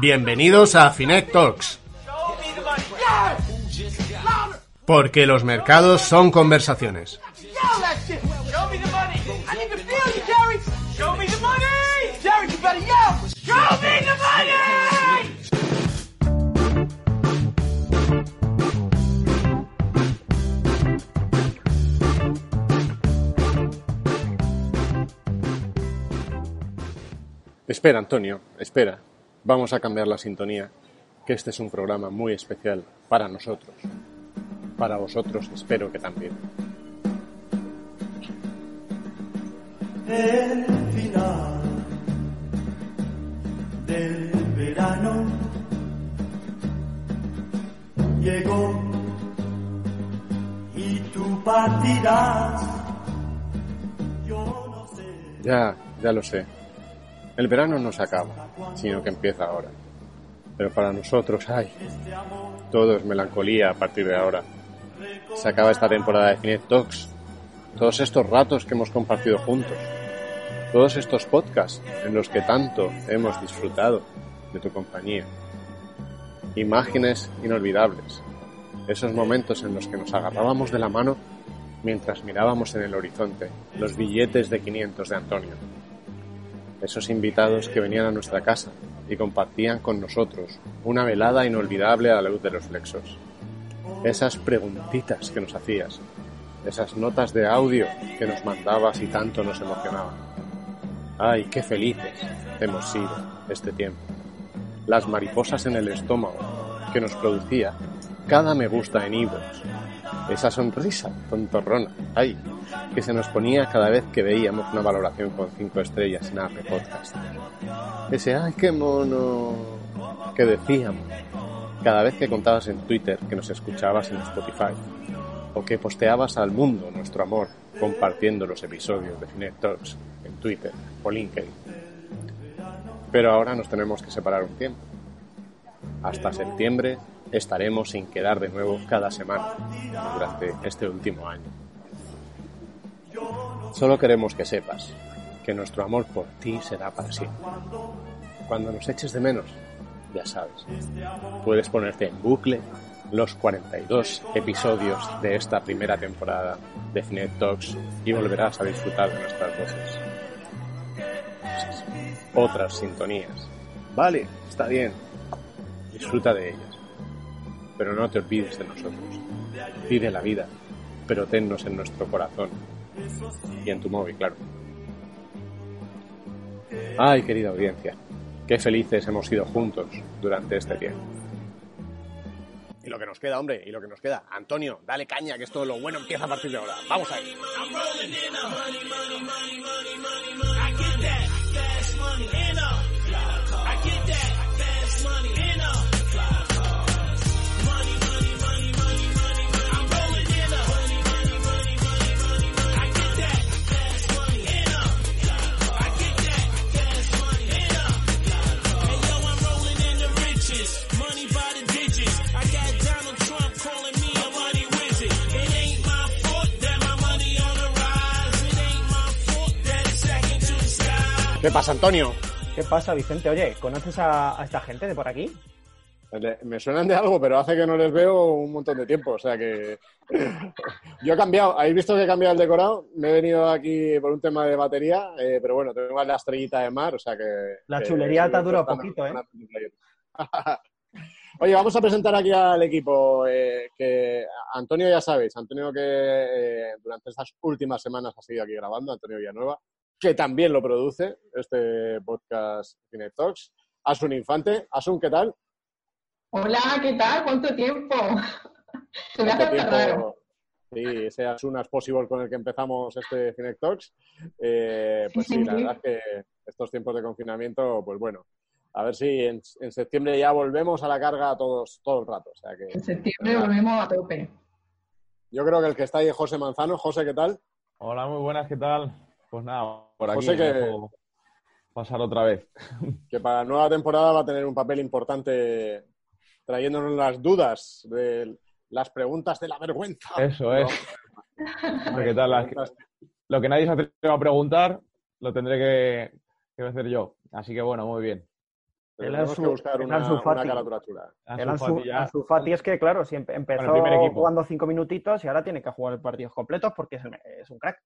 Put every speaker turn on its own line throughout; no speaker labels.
Bienvenidos a Finet Talks. Porque los mercados son conversaciones. Espera, Antonio, espera. Vamos a cambiar la sintonía, que este es un programa muy especial para nosotros. Para vosotros espero que también.
el final del verano llegó y tú partirás. Yo no sé.
Ya, ya lo sé. El verano no se acaba, sino que empieza ahora. Pero para nosotros, ay, todo es melancolía a partir de ahora. Se acaba esta temporada de Finet Talks. Todos estos ratos que hemos compartido juntos. Todos estos podcasts en los que tanto hemos disfrutado de tu compañía. Imágenes inolvidables. Esos momentos en los que nos agarrábamos de la mano mientras mirábamos en el horizonte los billetes de 500 de Antonio esos invitados que venían a nuestra casa y compartían con nosotros una velada inolvidable a la luz de los flexos. Esas preguntitas que nos hacías, esas notas de audio que nos mandabas y tanto nos emocionaban. Ay, qué felices hemos sido este tiempo. Las mariposas en el estómago que nos producía cada me gusta en iVoox. Esa sonrisa tontorrona, ay, que se nos ponía cada vez que veíamos una valoración con cinco estrellas en Apple Podcast. Ese, ay, qué mono, que decíamos cada vez que contabas en Twitter que nos escuchabas en Spotify o que posteabas al mundo nuestro amor compartiendo los episodios de Finet Talks en Twitter o LinkedIn. Pero ahora nos tenemos que separar un tiempo. Hasta septiembre estaremos sin quedar de nuevo cada semana durante este último año. Solo queremos que sepas que nuestro amor por ti será para siempre. Cuando nos eches de menos, ya sabes, puedes ponerte en bucle los 42 episodios de esta primera temporada de Finet Talks y volverás a disfrutar de nuestras voces. Otras sintonías. Vale, está bien. Disfruta de ellas. Pero no te olvides de nosotros. Vive la vida, pero tennos en nuestro corazón. Y en tu móvil, claro. Ay, querida audiencia, qué felices hemos sido juntos durante este tiempo. Y lo que nos queda, hombre, y lo que nos queda. Antonio, dale caña, que esto lo bueno empieza a partir de ahora. Vamos ahí. ¿Qué pasa, Antonio?
¿Qué pasa, Vicente? Oye, ¿conoces a, a esta gente de por aquí?
Me suenan de algo, pero hace que no les veo un montón de tiempo. O sea que. Yo he cambiado. ¿Habéis visto que he cambiado el decorado? Me he venido aquí por un tema de batería, eh, pero bueno, tengo la estrellita de mar, o sea que.
La chulería
sigo
te ha durado
prestando
poquito, ¿eh?
Oye, vamos a presentar aquí al equipo. eh, que Antonio, ya sabéis, Antonio que eh, durante estas últimas semanas ha seguido aquí grabando, Antonio Villanueva, que también lo produce, este podcast Cine Talks. Asun Infante. Asun, ¿qué tal?
Hola, ¿qué tal? ¿Cuánto tiempo? Se me hace
¿Cuánto
hasta raro.
tiempo? Sí, ese as soon as possible con el que empezamos este Cinec Talks. Eh, pues sí, la verdad es que estos tiempos de confinamiento, pues bueno, a ver si en, en septiembre ya volvemos a la carga todos todo el rato. O sea que,
En septiembre volvemos a tope.
yo creo que el que está ahí es José Manzano. José, ¿qué tal?
Hola, muy buenas, ¿qué tal? Pues nada, por aquí
José, que-
pasar otra vez.
Que para la nueva temporada va a tener un papel importante trayéndonos las dudas de las preguntas de la vergüenza.
Eso es.
¿no?
¿Qué tal? Las- Lo que nadie se atreve a preguntar, lo tendré que, que hacer yo. Así que bueno, muy bien.
El
tenemos
Ansu-
que buscar
el
una,
Ansu Fati. El
Ansu Fati ya-
Ansu Fati es que, claro, siempre empezó
Con el primer equipo.
jugando cinco minutitos y ahora tiene que jugar partidos completos porque es, es un crack.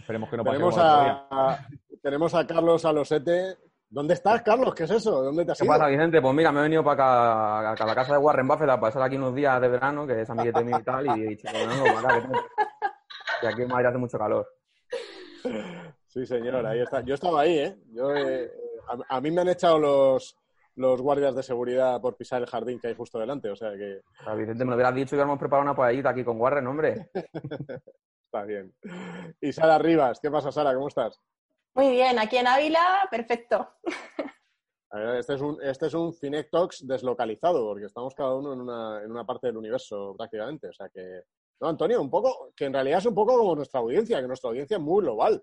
Esperemos que no pase
tenemos,
día.
a, tenemos a Carlos Alosete. ¿Dónde estás, Carlos? ¿Qué es eso? ¿Dónde te has
¿Qué
ido?
pasa, Vicente? Pues mira, me he venido para acá, a la casa de Warren Buffett a pasar aquí unos días de verano, que es amiguete mío y tal, y he dicho, acá, que aquí en Madrid hace mucho calor.
Sí, señor, ahí está. Yo estaba ahí, ¿eh? Yo, eh, a, a mí me han echado los, los guardias de seguridad por pisar el jardín que hay justo delante, o sea que
Vicente, me lo hubieras dicho y hubiéramos preparado una paellita aquí con Warren, hombre.
está bien. Y Sara Rivas, ¿qué pasa, Sara? ¿Cómo estás?
Muy bien, aquí en Ávila, perfecto.
A ver, Este es un, este es un deslocalizado, porque estamos cada uno en una, en una parte del universo prácticamente. O sea que, no, Antonio, un poco, que en realidad es un poco como nuestra audiencia, que nuestra audiencia es muy global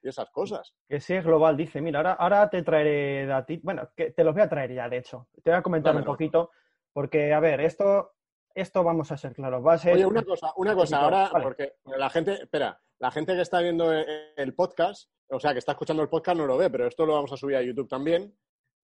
y esas cosas.
Que sí es global, dice. Mira, ahora, ahora te traeré datos. Bueno, que te los voy a traer ya, de hecho. Te voy a comentar un poquito, porque, a ver, esto, esto vamos a ser claros. Va a ser.
Oye, una cosa, una cosa, ahora,
Vale.
porque la gente, espera, la gente que está viendo el el podcast, o sea, que está escuchando el podcast no lo ve, pero esto lo vamos a subir a YouTube también.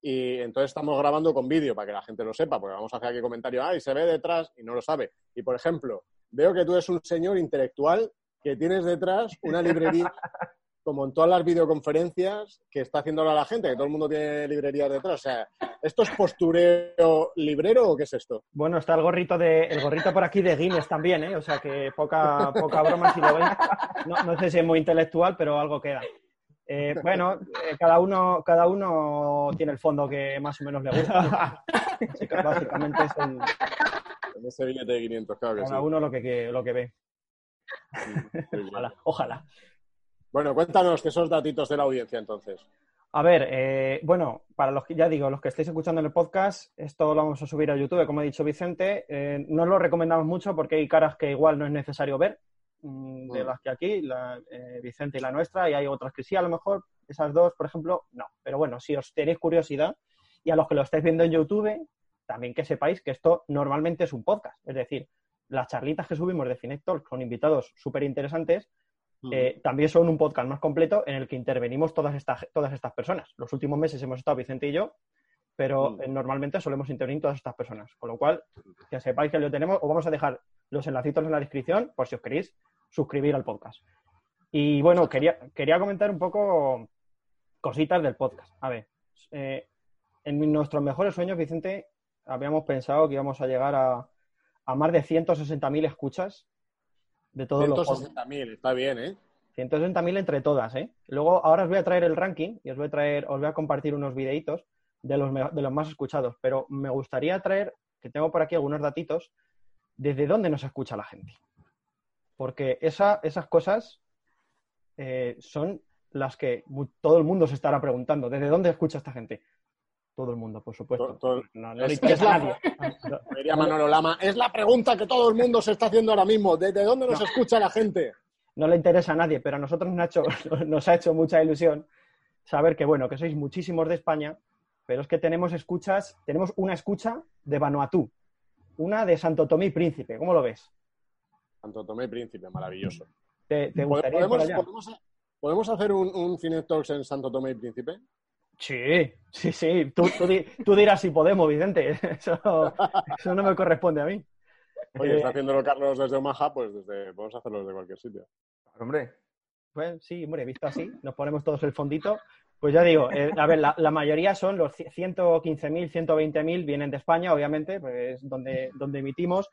Y entonces estamos grabando con vídeo para que la gente lo sepa, porque vamos a hacer aquí comentario, ay, se ve detrás y no lo sabe. Y por ejemplo, veo que tú eres un señor intelectual que tienes detrás una librería, como en todas las videoconferencias que está haciendo ahora la gente, que todo el mundo tiene librerías detrás. O sea, ¿esto es postureo librero o qué es esto?
Bueno, está el gorrito de el gorrito por aquí de Guinness también, ¿eh? O sea que poca, poca broma si lo veis. No, no sé si es muy intelectual, pero algo queda. Eh, bueno, eh, cada uno, cada uno tiene el fondo que más o menos le gusta. Así que básicamente es el-
En ese billete de 500, claro que sí.
cada uno lo que, lo que ve. Ojalá, ojalá.
Bueno, cuéntanos que esos datitos de la audiencia entonces.
A ver, eh, bueno, para los que ya digo, los que estéis escuchando en el podcast, esto lo vamos a subir a YouTube, como ha dicho Vicente. Eh, no lo recomendamos mucho porque hay caras que igual no es necesario ver, mm, de
Mm.
las que aquí, la, eh, Vicente y la nuestra, y hay otras que sí, a lo mejor, esas dos, por ejemplo, no. Pero bueno, si os tenéis curiosidad, y a los que lo estáis viendo en YouTube, también que sepáis que esto normalmente es un podcast. Es decir, las charlitas que subimos de Finect Talk con invitados súper interesantes, eh, también son un podcast más completo en el que intervenimos todas estas, todas estas personas. Los últimos meses hemos estado Vicente y yo, pero eh, normalmente solemos intervenir todas estas personas. Con lo cual, que sepáis que lo tenemos, os vamos a dejar los enlacitos en la descripción por si os queréis suscribir al podcast. Y bueno, quería, quería comentar un poco cositas del podcast. A ver, eh, en nuestros mejores sueños, Vicente, habíamos pensado que íbamos a llegar a, a más de 160.000 escuchas de todos los podcasts.
160.000, está bien, ¿eh?
160.000 entre todas, ¿eh? Luego, ahora os voy a traer el ranking y os voy a traer, os voy a compartir unos videitos de los, de los más escuchados, pero me gustaría traer, que tengo por aquí algunos datitos, desde dónde nos escucha la gente. Porque esa- esas cosas eh, son las que todo el mundo se estará preguntando. ¿Desde dónde escucha esta gente? Todo el mundo, por supuesto.
Todo-
No, no le
es-
interesa
es
a
la- diría Manolo Lama, es la pregunta que todo el mundo se está haciendo ahora mismo. ¿Desde dónde nos escucha la gente?
no le interesa a nadie, pero a nosotros nos ha hecho, nos ha hecho mucha ilusión saber que, bueno, que sois muchísimos de España, pero es que tenemos escuchas, tenemos una escucha de Vanuatu, una de Santo Tomé y Príncipe, ¿cómo lo ves?
Santo Tomé y Príncipe, maravilloso.
¿Te, te gustaría ir por
¿Podemos,
allá?
podemos- podemos hacer un, un Cine Talks en Santo Tomé y Príncipe?
Sí, sí, sí, tú, tú di- tú dirás si podemos, Vicente, eso, eso no me corresponde a mí.
Oye,
Eh,
está haciéndolo Carlos desde Omaha, pues desde, podemos hacerlo desde cualquier sitio.
Hombre,
Pues sí, hombre, visto así, nos ponemos todos el fondito. Pues ya digo, eh, a ver, la, la mayoría son los 115.000, 120.000 vienen de España, obviamente, pues donde, donde emitimos.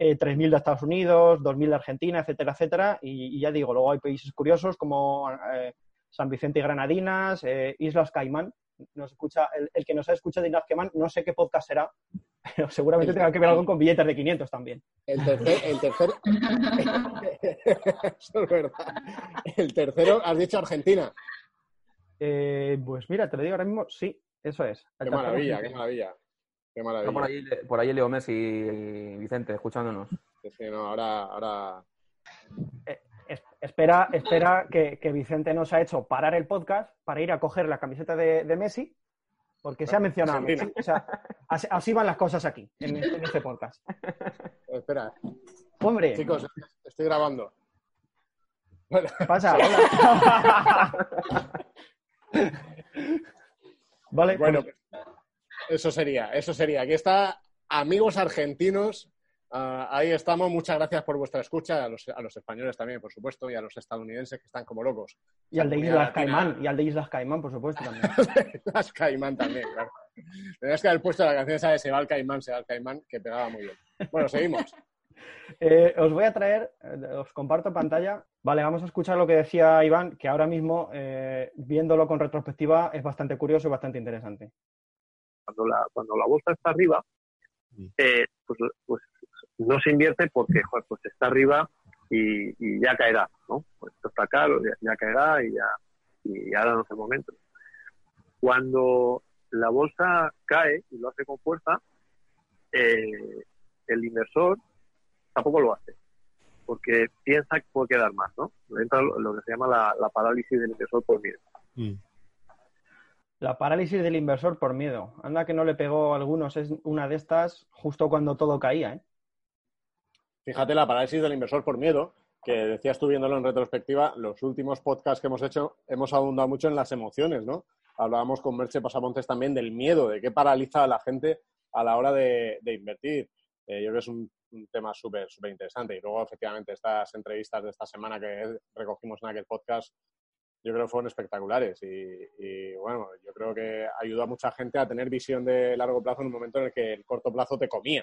Eh, 3.000 de Estados Unidos, 2.000 de Argentina, etcétera, etcétera. Y, y ya digo, luego hay países curiosos como eh, San Vicente y Granadinas, eh, Islas Caimán. Nos escucha, el, el que nos ha escuchado de Islas Caimán, no sé qué podcast será, pero seguramente tenga que ver algo con billetes de 500 también.
El tercer, el tercer... Eso es verdad. El tercero, has dicho Argentina.
Eh, pues mira, te lo digo ahora mismo, sí, eso es.
Qué maravilla, qué maravilla. Qué
está
maravilla.
por ahí, por ahí Leo Messi y Vicente escuchándonos.
Es que no, ahora, ahora...
Es- espera, espera que, que Vicente nos ha hecho parar el podcast para ir a coger la camiseta de, de Messi, porque se ha mencionado Messi. O sea, así, así van las cosas aquí, en, en este podcast.
Espera,
Hombre,
chicos, estoy grabando. Bueno,
¿qué pasa? Hola. Vale,
Bueno,
pues-
eso sería, eso sería. Aquí está, amigos argentinos. Ah, ahí estamos. Muchas gracias por vuestra escucha. A los, a los españoles también, por supuesto, y a los estadounidenses que están como locos.
y al de
La
Islas Caimán, y al de Islas Caimán, por supuesto, también.
Las Caimán también, claro. Tenías que haber puesto la canción esa de Se va el Caimán, se va el Caimán, que pegaba muy bien. Bueno, seguimos.
Eh, os voy a traer, eh, os comparto pantalla. Vale, vamos a escuchar lo que decía Iván, que ahora mismo, eh, viéndolo con retrospectiva, es bastante curioso y bastante interesante.
cuando la, cuando la bolsa está arriba, eh, pues, pues no se invierte porque joder, pues está arriba y, y ya caerá, ¿no? Pues esto está caro, ya, ya caerá y ya y ahora no es el momento. Cuando la bolsa cae y lo hace con fuerza, eh, el inversor tampoco lo hace, porque piensa que puede quedar más, ¿no? Entra lo que se llama la, la parálisis del inversor por miedo.
La parálisis del inversor por miedo. Anda que no le pegó a algunos, es una de estas justo cuando todo caía, ¿eh?
Fíjate la parálisis del inversor por miedo, que decías tú viéndolo en retrospectiva, los últimos podcasts que hemos hecho hemos abundado mucho en las emociones, ¿no? Hablábamos con Merche Pasamontes también del miedo, de qué paraliza a la gente a la hora de, invertir. Eh, yo creo que es un, tema súper, súper interesante. Y luego, efectivamente, estas entrevistas de esta semana que recogimos en aquel podcast, yo creo que fueron espectaculares. Y, bueno, yo creo que ayudó a mucha gente a tener visión de largo plazo en un momento en el que el corto plazo te comía.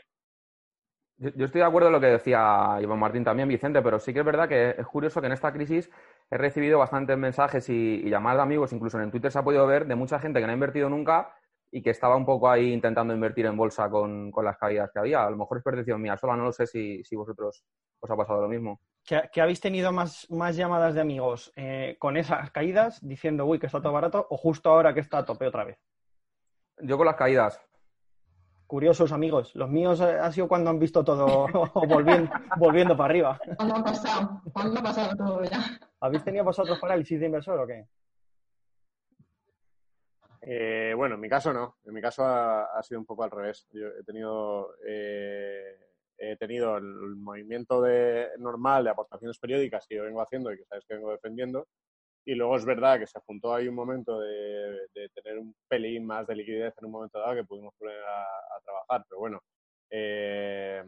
Yo, yo estoy de acuerdo en lo que decía Iván Martín también, Vicente, pero sí que es verdad que es curioso que en esta crisis he recibido bastantes mensajes y, y llamadas de amigos, incluso en Twitter se ha podido ver, de mucha gente que no ha invertido nunca y que estaba un poco ahí intentando invertir en bolsa con, con las caídas que había. A lo mejor es percepción mía sola, no lo sé si, si vosotros os ha pasado lo mismo.
¿Que, que habéis tenido más, más llamadas de amigos eh, con esas caídas diciendo, uy, que está todo barato, o justo ahora que está a tope otra vez?
Yo con las caídas.
Curiosos amigos. Los míos eh, ha sido cuando han visto todo volviendo, volviendo para arriba.
¿Cuándo ha pasado? ¿Cuándo ha pasado todo ya?
¿Habéis tenido vosotros parálisis de inversor o qué?
Eh, bueno, en mi caso no. En mi caso ha, ha sido un poco al revés. Yo he tenido, eh, he tenido el, el movimiento de, normal de aportaciones periódicas que yo vengo haciendo y que sabes que vengo defendiendo. Y luego es verdad que se juntó ahí un momento de, de tener un pelín más de liquidez en un momento dado que pudimos poner a, trabajar. Pero bueno, eh,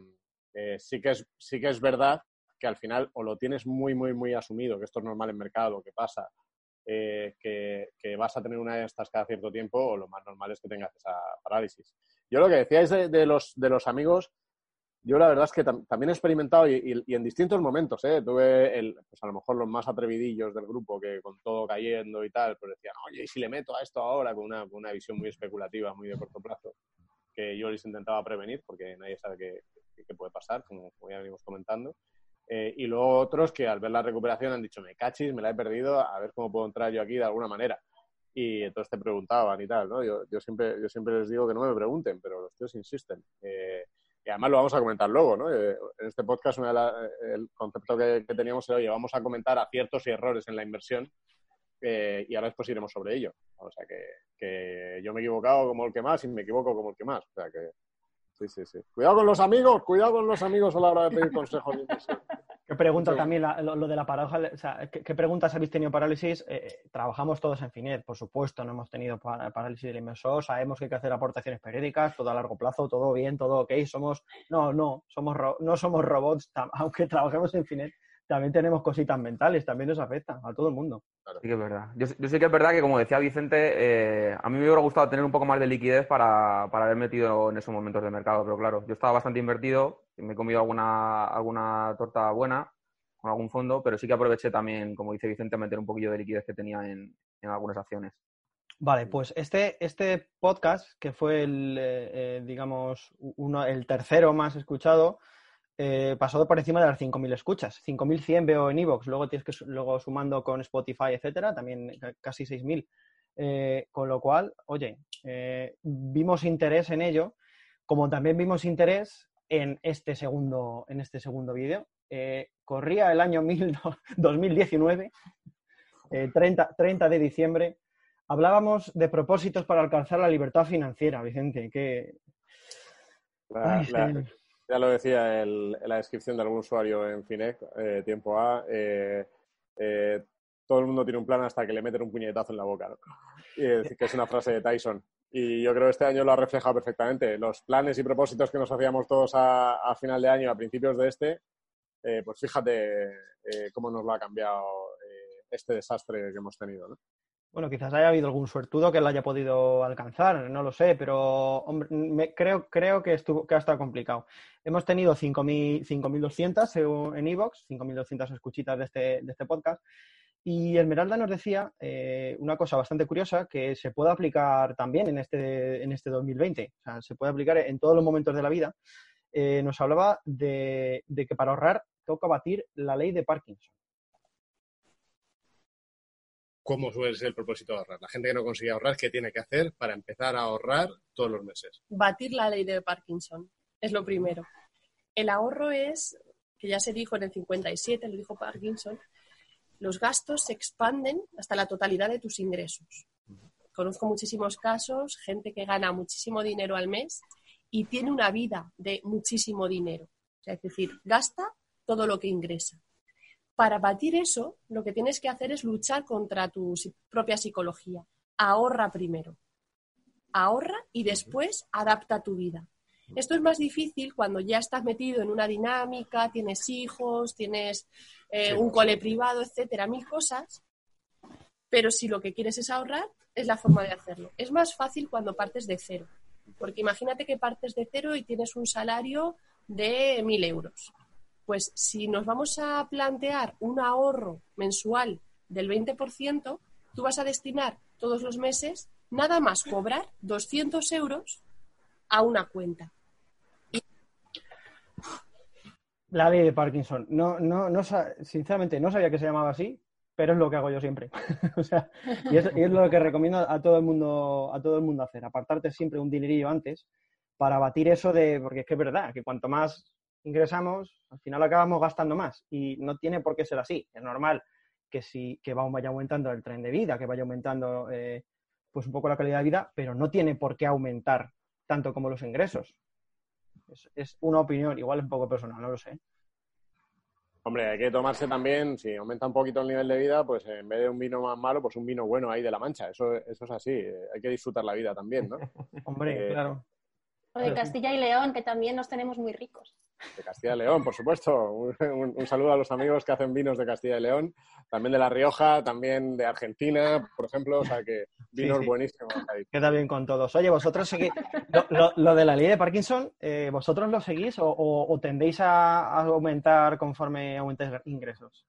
eh, sí, que es, sí que es verdad que al final o lo tienes muy, muy, muy asumido, que esto es normal en mercado, que pasa, eh, que, que, vas a tener una de estas cada cierto tiempo o lo más normal es que tengas esa parálisis. Yo lo que decíais de, de, los, de los amigos, yo la verdad es que tam también he experimentado y, y, y en distintos momentos, ¿eh? tuve el, pues a lo mejor los más atrevidillos del grupo que con todo cayendo y tal, pues decían, oye, ¿y si le meto a esto ahora con una, con una visión muy especulativa, muy de corto plazo? Que yo les intentaba prevenir porque nadie sabe qué, qué, puede pasar, como, como ya venimos comentando. Eh, y luego otros que al ver la recuperación han dicho, me cachis, me la he perdido, a ver cómo puedo entrar yo aquí de alguna manera. Y entonces te preguntaban y tal, ¿no? Yo, yo, siempre, yo siempre les digo que no me pregunten, pero los tíos insisten. Eh, y además lo vamos a comentar luego, ¿no? Eh, en este podcast la, el concepto que, que, teníamos era, oye, vamos a comentar aciertos y errores en la inversión eh, y ahora después iremos sobre ello. O sea, que, que, yo me he equivocado como el que más y me equivoco como el que más. O sea, que sí, sí, sí. Cuidado con los amigos, cuidado con los amigos a la hora de pedir consejos de inversión.
¿Qué pregunta también la, lo, lo, de la paradoja? O sea, ¿qué, ¿qué, preguntas habéis tenido parálisis? Eh, trabajamos todos en Finet, por supuesto, no hemos tenido parálisis del inversor, sabemos que hay que hacer aportaciones periódicas, todo a largo plazo, todo bien, todo ok, somos, no, no, somos no somos robots, aunque trabajemos en Finet, también tenemos cositas mentales, también nos afectan a todo el mundo.
Sí que es verdad. Yo, yo sí que es verdad que, como decía Vicente, eh, a mí me hubiera gustado tener un poco más de liquidez para, para haber metido en esos momentos de mercado, pero claro, yo estaba bastante invertido, me he comido alguna, alguna torta buena con algún fondo, pero sí que aproveché también, como dice Vicente, a meter un poquillo de liquidez que tenía en, en algunas acciones.
Vale, pues este, este podcast, que fue el, eh, digamos, uno, el tercero más escuchado, eh, pasó por encima de las 5.000 escuchas. 5.100 veo en Evox, luego tienes que luego sumando con Spotify, etcétera, también casi 6.000. Eh, con lo cual, oye, eh, vimos interés en ello, como también vimos interés en este segundo, en este segundo vídeo. Eh, corría el año mil, 2019, 30, 30 de diciembre. Hablábamos de propósitos para alcanzar la libertad financiera, Vicente, que...
La, Ay, la, ya lo decía en la descripción de algún usuario en Finec, eh, tiempo A, eh, eh, todo el mundo tiene un plan hasta que le meten un puñetazo en la boca. y decir que es una frase de Tyson. Y yo creo que este año lo ha reflejado perfectamente. Los planes y propósitos que nos hacíamos todos a, a final de año, a principios de este, eh, pues fíjate cómo nos lo ha cambiado este desastre que hemos tenido. ¿no?
Bueno, quizás haya habido algún suertudo que lo haya podido alcanzar, no lo sé, pero hombre, me- creo, creo que, estuvo, que ha estado complicado. Hemos tenido 5.000 5.200 según- en Evox, 5.200 escuchitas de este, de este podcast, y Esmeralda nos decía eh, una cosa bastante curiosa que se puede aplicar también en este, en este 2020, o sea, se puede aplicar en todos los momentos de la vida. Eh, nos hablaba de, de que para ahorrar toca batir la ley de Parkinson.
¿Cómo suele ser el propósito de ahorrar? La gente que no consigue ahorrar, ¿qué tiene que hacer para empezar a ahorrar todos los meses?
batir la ley de Parkinson. Es lo primero. El ahorro es, que ya se dijo en el 57, lo dijo Parkinson, los gastos se expanden hasta la totalidad de tus ingresos. Conozco muchísimos casos, gente que gana muchísimo dinero al mes y tiene una vida de muchísimo dinero. Es decir, gasta todo lo que ingresa. Para batir eso, lo que tienes que hacer es luchar contra tu propia psicología. Ahorra primero ahorra y después adapta tu vida. Esto es más difícil cuando ya estás metido en una dinámica, tienes hijos, tienes eh, un cole privado, etcétera, mil cosas. Pero si lo que quieres es ahorrar, es la forma de hacerlo. Es más fácil cuando partes de cero. Porque imagínate que partes de cero y tienes un salario de mil euros. Pues si nos vamos a plantear un ahorro mensual del 20%, tú vas a destinar todos los meses nada más cobrar 200 euros a una cuenta.
La ley de Parkinson. No, no, no, sinceramente, no sabía que se llamaba así, pero es lo que hago yo siempre. o sea, y es, y es lo que recomiendo a todo el mundo, a todo el mundo hacer. Apartarte siempre un dinerillo antes para batir eso de, porque es que es verdad, que cuanto más ingresamos, al final acabamos gastando más. Y no tiene por qué ser así. Es normal que sí, que va- vaya aumentando el tren de vida, que vaya aumentando eh, pues un poco la calidad de vida, pero no tiene por qué aumentar tanto como los ingresos. Es, es una opinión, igual es un poco personal, no lo sé.
Hombre, hay que tomarse también, si aumenta un poquito el nivel de vida, pues en vez de un vino más malo, pues un vino bueno ahí de la mancha. Eso, eso es así. eh, Hay que disfrutar la vida también, ¿no?
Hombre,
Eh,
claro.
O de Castilla y León, que también nos tenemos muy ricos.
De Castilla y León, por supuesto. Un, un- un saludo a los amigos que hacen vinos de Castilla y León, también de La Rioja, también de Argentina, por ejemplo. O sea que vinos
sí.
buenísimos ahí.
Queda bien con todos. Oye, vosotros seguís. Lo, lo- lo de la ley de Parkinson, eh, ¿vosotros lo seguís o, o- o tendéis a, a aumentar conforme aumentéis ingresos?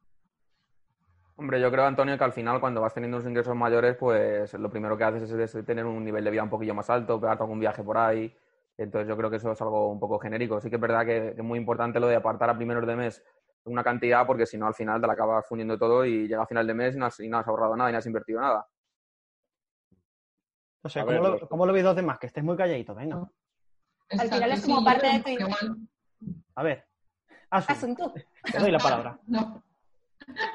Hombre, yo creo, Antonio, que al final cuando vas teniendo unos ingresos mayores, pues lo primero que haces es, es tener un nivel de vida un poquillo más alto, pegarte algún viaje por ahí. Entonces yo creo que eso es algo un poco genérico. Sí que es verdad que, que es muy importante lo de apartar a primeros de mes una cantidad, porque si no al final te la acabas fundiendo todo y llega a final de mes y no has, y no has ahorrado nada y no has invertido nada.
No sé,
A
¿cómo,
ver,
lo,
los-
cómo lo veis los demás? Que estéis muy calladitos, venga.
Al final es como
sí,
parte de tu-
A ver. Asun,
Asun tú.
te doy la palabra.
No.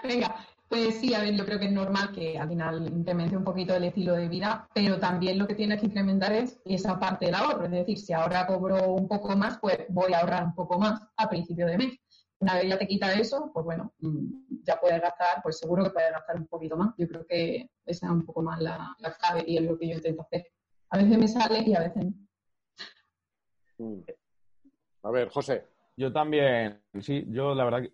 Venga, pues sí, a ver, yo creo que es normal que al final incremente un poquito el estilo de vida, pero también lo que tienes que incrementar es esa parte del ahorro. Es decir, si ahora cobro un poco más, pues voy a ahorrar un poco más a principio de mes. Una vez ya te quita eso, pues bueno, mm, ya puedes gastar, pues seguro que puedes gastar un poquito más. Yo creo que esa es un poco más la, la clave y es lo que yo intento hacer. A veces me sale y a veces no.
Mm. A ver, José.
Yo también, sí, yo la verdad que,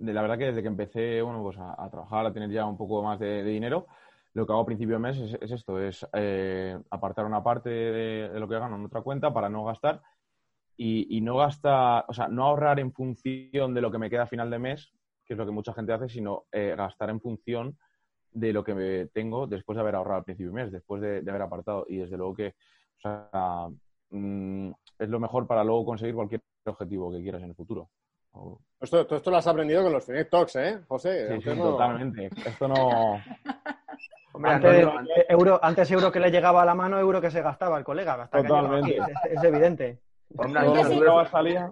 la verdad que desde que empecé bueno, pues a, a trabajar, a tener ya un poco más de, de dinero, lo que hago a principio de mes es, es esto, es eh, apartar una parte de, de lo que gano en otra cuenta para no gastar y, y no gastar, o sea, no ahorrar en función de lo que me queda a final de mes, que es lo que mucha gente hace, sino eh, gastar en función de lo que tengo después de haber ahorrado al principio de mes, después de, de haber apartado. Y desde luego que o sea, mm, es lo mejor para luego conseguir cualquier objetivo que quieras en el futuro. O-
Esto, todo esto lo has aprendido con los Finet Talks, ¿eh, José?
Sí, sí,
no-
totalmente. Esto no.
Hombre,
Antes, eh, euro, antes euro que le llegaba a la mano, euro que se gastaba el colega. Hasta que
Totalmente.
Es, es evidente.
hombre, eres-
entraba salía.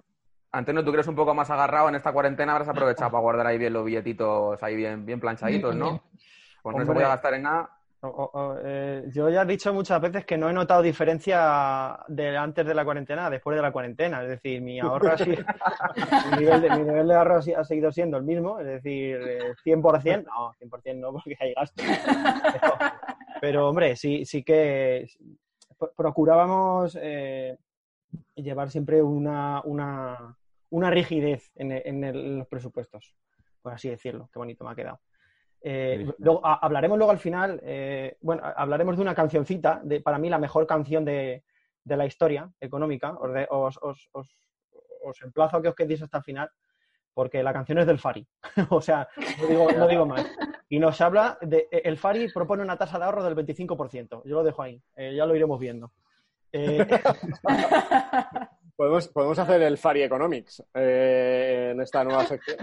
Antonio, tú que eres un poco más agarrado en esta cuarentena, habrás aprovechado para guardar ahí bien los billetitos ahí bien, bien planchaditos, ¿no? Pues no se voy a gastar en nada.
Eh, yo ya he dicho muchas veces que no he notado diferencia de antes de la cuarentena después de la cuarentena. Es decir, mi ahorro sido- mi, nivel de, ahorro ha seguido siendo el mismo. Es decir, eh, 100%. No, 100% no, porque hay gastos. Pero, hombre, sí, sí que pro- procurábamos eh, llevar siempre una, una, una rigidez en el- en los presupuestos, por así decirlo. Qué bonito me ha quedado. Eh, luego, a- hablaremos luego al final, eh, bueno, hablaremos de una cancioncita, de, para mí la mejor canción de, de la historia económica. Os, de- os, os- os- os emplazo a que os quedéis hasta el final, porque la canción es del Fari. o sea, no digo, no digo más. Y nos habla de. El Fari propone una tasa de ahorro del 25%. Yo lo dejo ahí, eh, ya lo iremos viendo. Eh,
Podemos, podemos hacer el Fari Economics eh, en esta nueva sección.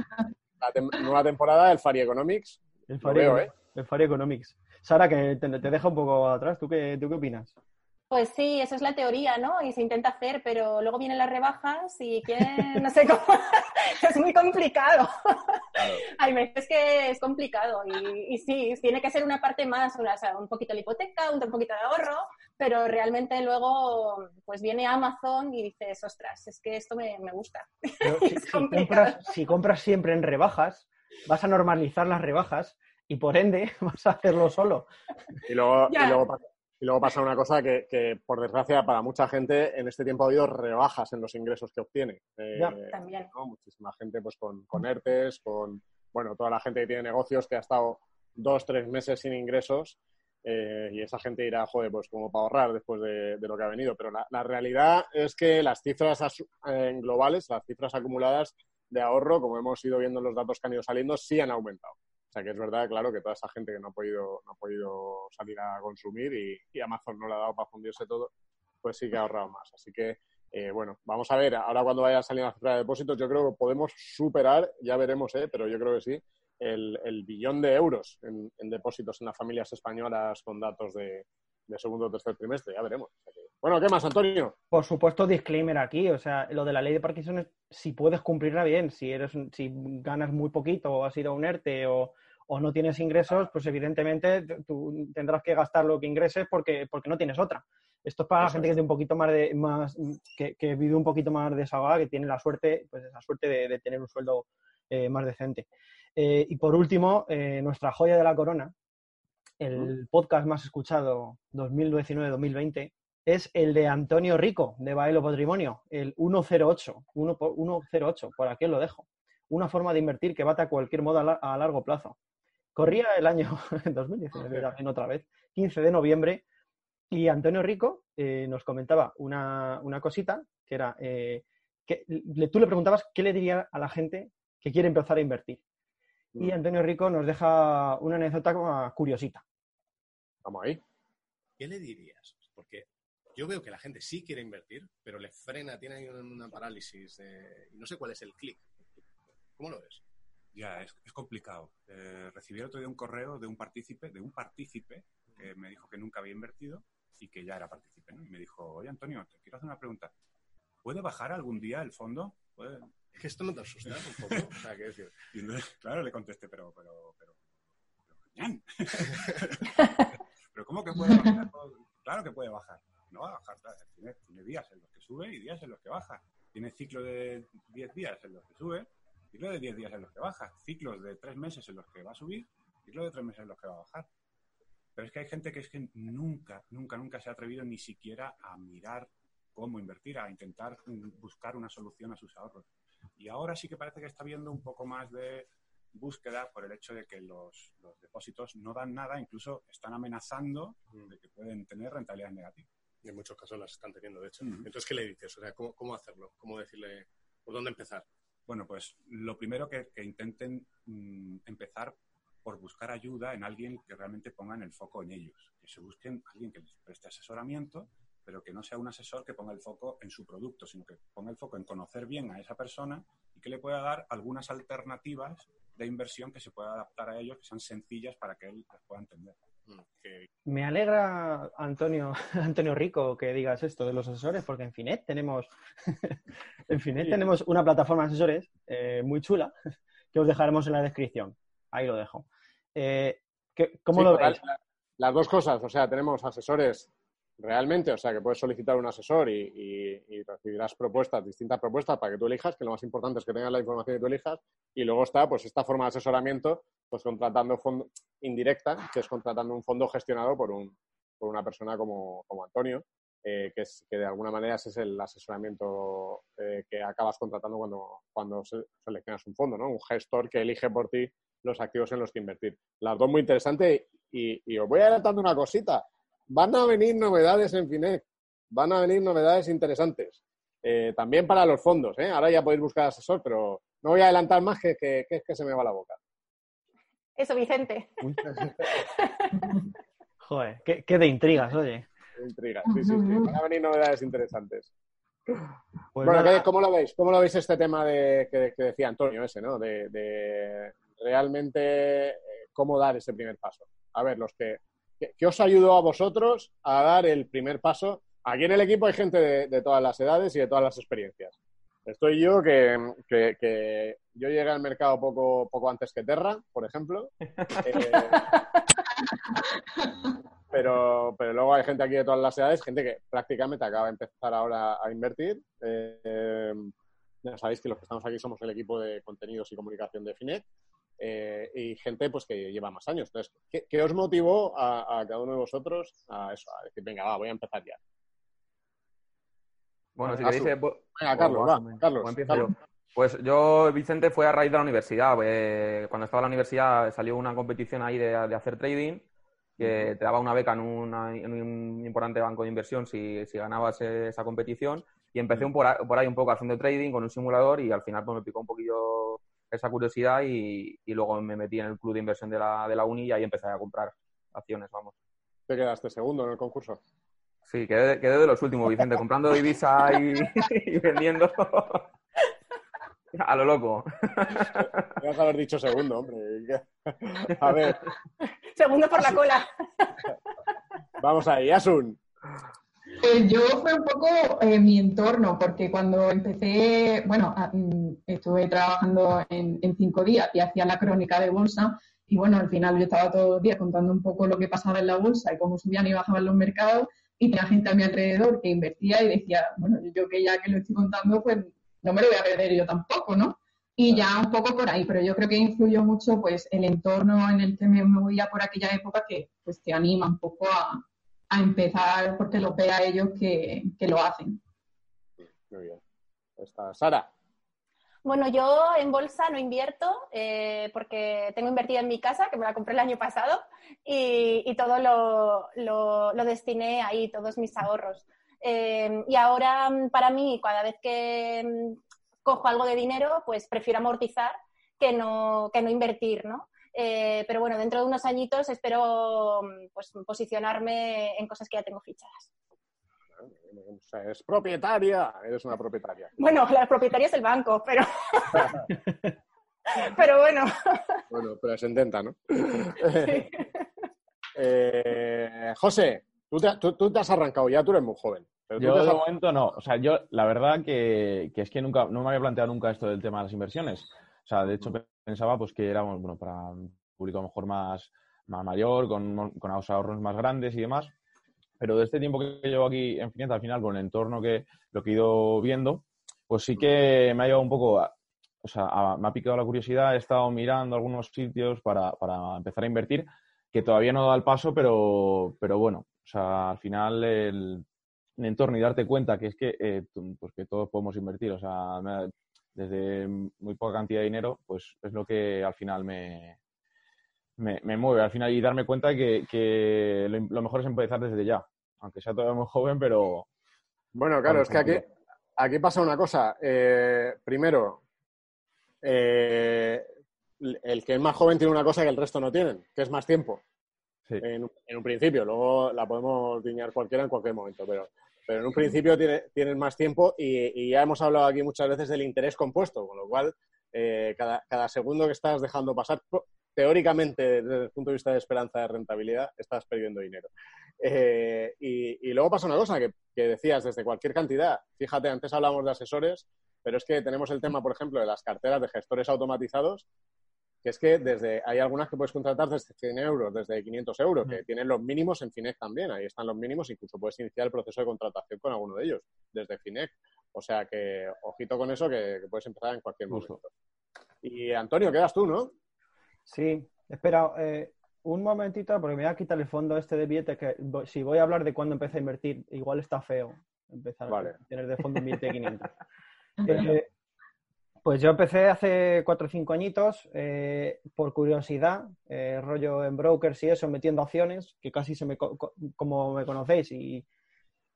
La tem- nueva temporada del Fari Economics.
El,
Lo
Fari,
veo, ¿eh?
el Fari Economics. Sara, que te, te deja un poco atrás. ¿Tú qué, ¿Tú qué opinas?
Pues sí, eso es la teoría, ¿no? Y se intenta hacer, pero luego vienen las rebajas y quieren, no sé cómo, es muy complicado. Hay veces que es complicado y, y sí, tiene que ser una parte más, una- o sea, un poquito la hipoteca, un poquito de ahorro, pero realmente luego pues viene Amazon y dices, ostras, es que esto me, me gusta.
Pero si,
Es
si
complicado.
compras, si compras siempre en rebajas, vas a normalizar las rebajas y por ende vas a hacerlo solo.
Y luego, y luego, pa- y luego pasa una cosa que, que, por desgracia, para mucha gente en este tiempo ha habido rebajas en los ingresos que obtiene. Eh,
Ya.
También.
¿no? Muchísima gente pues con, con ERTES, con bueno, toda la gente que tiene negocios que ha estado dos, tres meses sin ingresos eh, y esa gente irá, joder, pues como para ahorrar después de, de lo que ha venido. Pero la, la realidad es que las cifras asu- eh, globales, las cifras acumuladas de ahorro, como hemos ido viendo en los datos que han ido saliendo, sí han aumentado. O sea que es verdad, claro, que toda esa gente que no ha podido, no ha podido salir a consumir y, Amazon no le ha dado para fundirse todo, pues sí que ha ahorrado más. Así que, eh, bueno, vamos a ver, ahora cuando vaya saliendo la cifra de depósitos, yo creo que podemos superar, ya veremos, eh, pero yo creo que sí, el, billón de euros en, depósitos en las familias españolas con datos de, segundo o tercer trimestre, ya veremos. Bueno, ¿qué más, Antonio?
Por supuesto, disclaimer aquí, o sea, lo de la ley de Parkinson es si puedes cumplirla bien, si eres si ganas muy poquito o has ido a un ERTE o, o no tienes ingresos, pues evidentemente tú tendrás que gastar lo que ingreses porque, porque no tienes otra. Esto es para la gente que tiene un poquito más de más que, que vive un poquito más desahogada, que tiene la suerte, pues esa suerte de, de tener un sueldo eh, más decente. Eh, y por último, eh, nuestra joya de la corona, el podcast más escuchado 2019-2020 es el de Antonio Rico, de Baelo Patrimonio, el 108, 1 por- 108, por aquí lo dejo. Una forma de invertir que bate a cualquier moda a, lar- a largo plazo. Corría el año 2019, también otra vez, 15 de noviembre, y Antonio Rico eh, nos comentaba una, una cosita, que era, eh, que le- tú le preguntabas qué le diría a la gente que quiere empezar a invertir. Y Antonio Rico nos deja una anécdota curiosita.
Vamos ahí.
¿Qué le dirías? Porque yo veo que la gente sí quiere invertir, pero le frena, tiene ahí una parálisis de- no sé cuál es el clic. ¿Cómo lo ves?
Ya, es, es complicado. Eh, recibí el otro día un correo de un partícipe, de un partícipe que me dijo que nunca había invertido y que ya era partícipe, ¿no? Y me dijo, oye Antonio, te quiero hacer una pregunta. ¿Puede bajar algún día el fondo? ¿Puede-"
Es que esto no te asusta un poco. O sea, que decir,
Y entonces, claro, le contesté, pero, pero, pero, pero, pero ¿cómo que puede bajar? Claro que puede bajar. No va a bajar, tiene, tiene días en los que sube y días en los que baja. Tiene ciclo de 10 días en los que sube, ciclo de 10 días en los que baja, ciclos de 3 meses en los que va a subir, ciclo de 3 meses en los que va a bajar. Pero es que hay gente que es que nunca, nunca, nunca se ha atrevido ni siquiera a mirar cómo invertir, a intentar mm, buscar una solución a sus ahorros. Y ahora sí que parece que está habiendo un poco más de búsqueda por el hecho de que los, los depósitos no dan nada, incluso están amenazando de que pueden tener rentabilidad negativa.
Y en muchos casos las están teniendo, de hecho.
Ujú.
Entonces, ¿qué le dices? O sea, ¿cómo, cómo hacerlo? ¿Cómo decirle por dónde empezar?
Bueno, pues lo primero que, que intenten mm, empezar por buscar ayuda en alguien que realmente pongan el foco en ellos, que se busquen alguien que les preste asesoramiento, pero que no sea un asesor que ponga el foco en su producto, sino que ponga el foco en conocer bien a esa persona y que le pueda dar algunas alternativas de inversión que se pueda adaptar a ellos, que sean sencillas para que él las pueda entender.
Que-
Me alegra, Antonio, Antonio Rico, que digas esto de los asesores, porque en Finet tenemos, en Finet tenemos una plataforma de asesores eh, muy chula que os dejaremos en la descripción. Ahí lo dejo. Eh, ¿qué- ¿Cómo
Sí,
lo veis?
la- las dos cosas, o sea, tenemos asesores realmente, o sea, que puedes solicitar un asesor y, y- y recibirás propuestas, distintas propuestas para que tú elijas, que lo más importante es que tengas la información y tú elijas, y luego está, pues, esta forma de asesoramiento, pues, contratando fondo indirecta, que es contratando un fondo gestionado por, un, por una persona como, como Antonio, eh, que, es, que de alguna manera ese es el asesoramiento eh, que acabas contratando cuando, cuando se- seleccionas un fondo, ¿no? Un gestor que elige por ti los activos en los que invertir. Las dos muy interesantes y, y os voy adelantando una cosita. Van a venir novedades en Finec, van a venir novedades interesantes. Eh, también para los fondos, ¿eh? Ahora ya podéis buscar asesor, pero no voy a adelantar más que, que, que que se me va la boca.
Eso, Vicente.
Joder, qué, qué de intrigas, oye.
Intriga, sí, sí, sí. Van a venir novedades interesantes.
Pues
bueno,
nada.
¿qué- ¿cómo lo veis? ¿Cómo lo veis este tema de, que, que decía Antonio ese, ¿no? De, de realmente eh, cómo dar ese primer paso. A ver, los que, que, que os ayudó a vosotros a dar el primer paso. Aquí en el equipo hay gente de, de todas las edades y de todas las experiencias. Estoy yo que, que- que yo llegué al mercado poco, poco antes que Terra, por ejemplo. Eh, pero, pero luego hay gente aquí de todas las edades, gente que prácticamente acaba de empezar ahora a invertir. Eh, ya sabéis que los que estamos aquí somos el equipo de contenidos y comunicación de Finet. eh, y gente pues que lleva más años. Entonces, ¿qué, qué os motivó a, a cada uno de vosotros a eso? A decir, venga, va, voy a empezar ya.
Bueno, si queréis... eh,
Venga, Carlos,
o
va.
Pues yo, Vicente, fue a raíz de la universidad. eh, cuando estaba en la universidad salió una competición ahí de, de hacer trading que te daba una beca en, una- en un importante banco de inversión si, si ganabas eh, esa competición. Y empecé un por, ahí, por ahí un poco haciendo trading con un simulador y al final pues, me picó un poquillo esa curiosidad y, y luego me metí en el club de inversión de la, de la uni y ahí empecé a comprar acciones, vamos.
Te quedaste segundo en el concurso.
Sí, quedé, quedé de los últimos, Vicente, comprando divisa y, y vendiendo a lo loco.
Debes haber dicho segundo, hombre. A ver,
Segundo por la cola.
vamos ahí. Asun.
Pues yo fue un poco eh, mi entorno, porque cuando empecé, bueno, a- mm, estuve trabajando en, en cinco días y hacía la crónica de bolsa y bueno, al final yo estaba todos los días contando un poco lo que pasaba en la bolsa y cómo subían y bajaban los mercados y tenía gente a mi alrededor que invertía y decía, bueno, yo que ya que lo estoy contando, pues no me lo voy a perder yo tampoco, ¿no? Y ya un poco por ahí, pero yo creo que influyó mucho pues el entorno en el que me movía por aquella época que pues te anima un poco a, a empezar porque lo ve a ellos que, que lo hacen.
Muy bien. Está Sara.
Bueno, yo en bolsa no invierto eh, porque tengo invertida en mi casa, que me la compré el año pasado, y, todo lo, destiné ahí, todos mis ahorros. Eh, y ahora, para mí, cada vez que mm, cojo algo de dinero, pues prefiero amortizar que no, que no invertir, ¿no? Eh, pero bueno, dentro de unos añitos espero mm, pues, posicionarme en cosas que ya tengo fichadas.
O sea, es propietaria. Eres una propietaria.
Bueno, la propietaria es el banco, pero... pero bueno.
Bueno, pero se intenta, ¿no? Eh, José, tú te, tú- tú te has arrancado ya, tú eres muy joven. Pero tú
Yo de
ar-
momento no. O sea, yo la verdad que, que es que nunca, no me había planteado nunca esto del tema de las inversiones. O sea, de hecho pensaba pues que era bueno, para un público a lo mejor más, más mayor, con, con ahorros más grandes y demás. Pero de este tiempo que llevo aquí en Fineta, al final, con el entorno que lo que he ido viendo, pues sí que me ha llevado un poco, a- o sea, a- me ha picado la curiosidad, he estado mirando algunos sitios para, para empezar a invertir, que todavía no da el paso, pero, pero bueno, o sea, al final el, el entorno y darte cuenta que es que, eh, pues que todos podemos invertir, o sea, me- desde muy poca cantidad de dinero, pues es lo que al final me, me, me mueve al final y darme cuenta que, que lo, lo mejor es empezar desde ya, aunque sea todavía muy joven, pero...
Bueno, claro, es que aquí, aquí pasa una cosa. Eh, primero, eh, el que es más joven tiene una cosa que el resto no tienen, que es más tiempo. En, un- en un principio, luego la podemos diñar cualquiera en cualquier momento, pero, pero en un principio tiene- tienes más tiempo y, y ya hemos hablado aquí muchas veces del interés compuesto, con lo cual eh, cada, cada segundo que estás dejando pasar, teóricamente, desde el punto de vista de esperanza de rentabilidad, estás perdiendo dinero. Eh, y, y luego pasa una cosa que, que decías desde cualquier cantidad. Fíjate, antes hablamos de asesores, pero es que tenemos el tema, por ejemplo, de las carteras de gestores automatizados que es que desde hay algunas que puedes contratar desde 100 euros, desde 500 euros, que tienen los mínimos en Finec también, ahí están los mínimos, incluso puedes iniciar el proceso de contratación con alguno de ellos, desde Finec. O sea que, ojito con eso, que, que puedes empezar en cualquier momento. Y Antonio, quedas tú, ¿no?
Sí, espera, eh, un momentito, porque me voy a quitar el fondo este de billetes, que si voy a hablar de cuándo empecé a invertir, igual está feo empezar
Vale.
a tener de fondo un billete de 500. Eh, pues yo empecé hace cuatro o cinco añitos, eh, por curiosidad, eh, rollo en brokers y eso, metiendo acciones, que casi se me, co- co- como me conocéis y,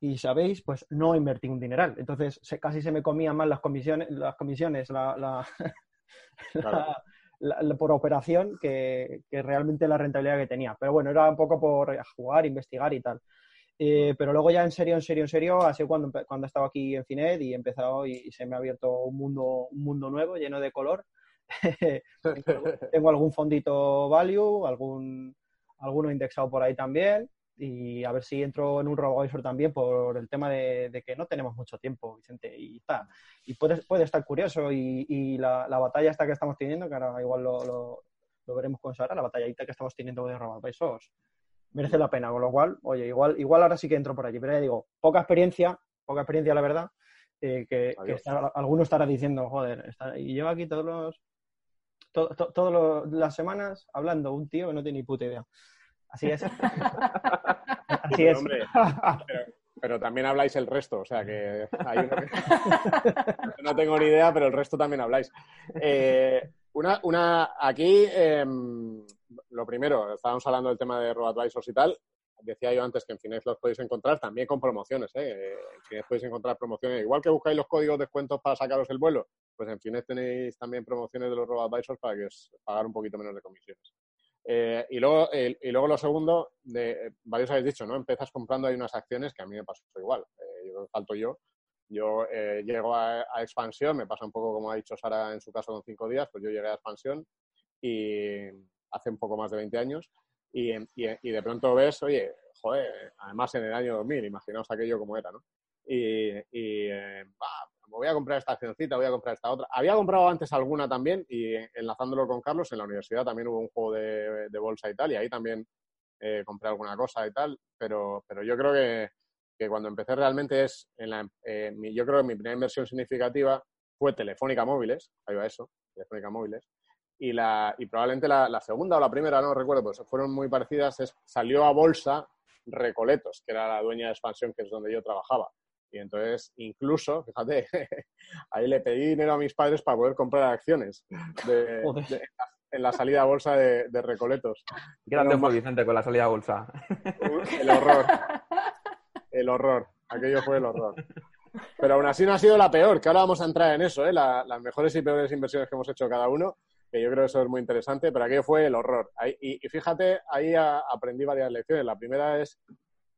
y sabéis, pues no invertí un dineral. Entonces se- casi se me comían más las comisiones, las comisiones, la, la- la- la- la- por operación que, que realmente la rentabilidad que tenía. Pero bueno, era un poco por jugar, investigar y tal. Eh, pero luego ya en serio, en serio, en serio, sido cuando, cuando estaba aquí en Finet y he empezado y, y se me ha abierto un mundo, un mundo nuevo, lleno de color. tengo, tengo algún fondito value, algún, alguno indexado por ahí también y a ver si entro en un RoboAdvisor también por el tema de, de que no tenemos mucho tiempo, Vicente, y está. Y puede, puede estar curioso y, y la, la batalla esta que estamos teniendo, que ahora igual lo, lo, lo veremos con Sara, la batallita que estamos teniendo de RoboAdvisors, merece la pena, con lo cual, oye, igual, igual ahora sí que entro por allí, pero ya digo, poca experiencia, poca experiencia la verdad, eh, que, que está- alguno estará diciendo, joder, está- y lleva aquí todos los to- to- todas las semanas hablando un tío que no tiene ni puta idea. Así es. Así
Pero,
es.
hombre, pero, pero también habláis el resto, o sea que hay uno que- no tengo ni idea, pero el resto también habláis. Eh, una, una, aquí, em, lo primero, estábamos hablando del tema de RoboAdvisors y tal. Decía yo antes que en Finex los podéis encontrar también con promociones. ¿eh? En Finex podéis encontrar promociones. Igual que buscáis los códigos de descuentos para sacaros el vuelo, pues en Finex tenéis también promociones de los RoboAdvisors para que os pagar un poquito menos de comisiones. Eh, y, luego, el- y luego lo segundo, de, eh, varios habéis dicho, ¿no? Empiezas comprando hay unas acciones que a mí me pasó igual. Eh, yo falto yo. Yo eh, llego a, a expansión, me pasa un poco como ha dicho Sara en su caso con cinco días, pues yo llegué a expansión y hace un poco más de 20 años y, y- y de pronto ves, oye, joder, además en el año 2000, imaginaos aquello como era, ¿no? Y, y, eh, bah, voy a comprar esta accioncita, voy a comprar esta otra. Había comprado antes alguna también y enlazándolo con Carlos, en la universidad también hubo un juego de, de bolsa y tal, y ahí también eh, compré alguna cosa y tal, pero, pero yo creo que, que cuando empecé realmente es, en la, eh, mi- yo creo que mi primera inversión significativa fue Telefónica Móviles, ahí va eso, Telefónica Móviles, y, la, y probablemente la, la segunda o la primera, no recuerdo, pues fueron muy parecidas, es, salió a bolsa Recoletos, que era la dueña de expansión, que es donde yo trabajaba. Y entonces, incluso, fíjate, ahí le pedí dinero a mis padres para poder comprar acciones de-
Joder.
de- en la salida a bolsa de, de Recoletos.
Grande fue Vicente con la salida a bolsa.
el horror. El horror. Aquello fue el horror. Pero aún así no ha sido la peor, que ahora vamos a entrar en eso, ¿eh? La- las mejores y peores inversiones que hemos hecho cada uno, que yo creo que eso es muy interesante, pero aquello fue el horror. Ahí- y, y fíjate, ahí a- aprendí varias lecciones. La primera es,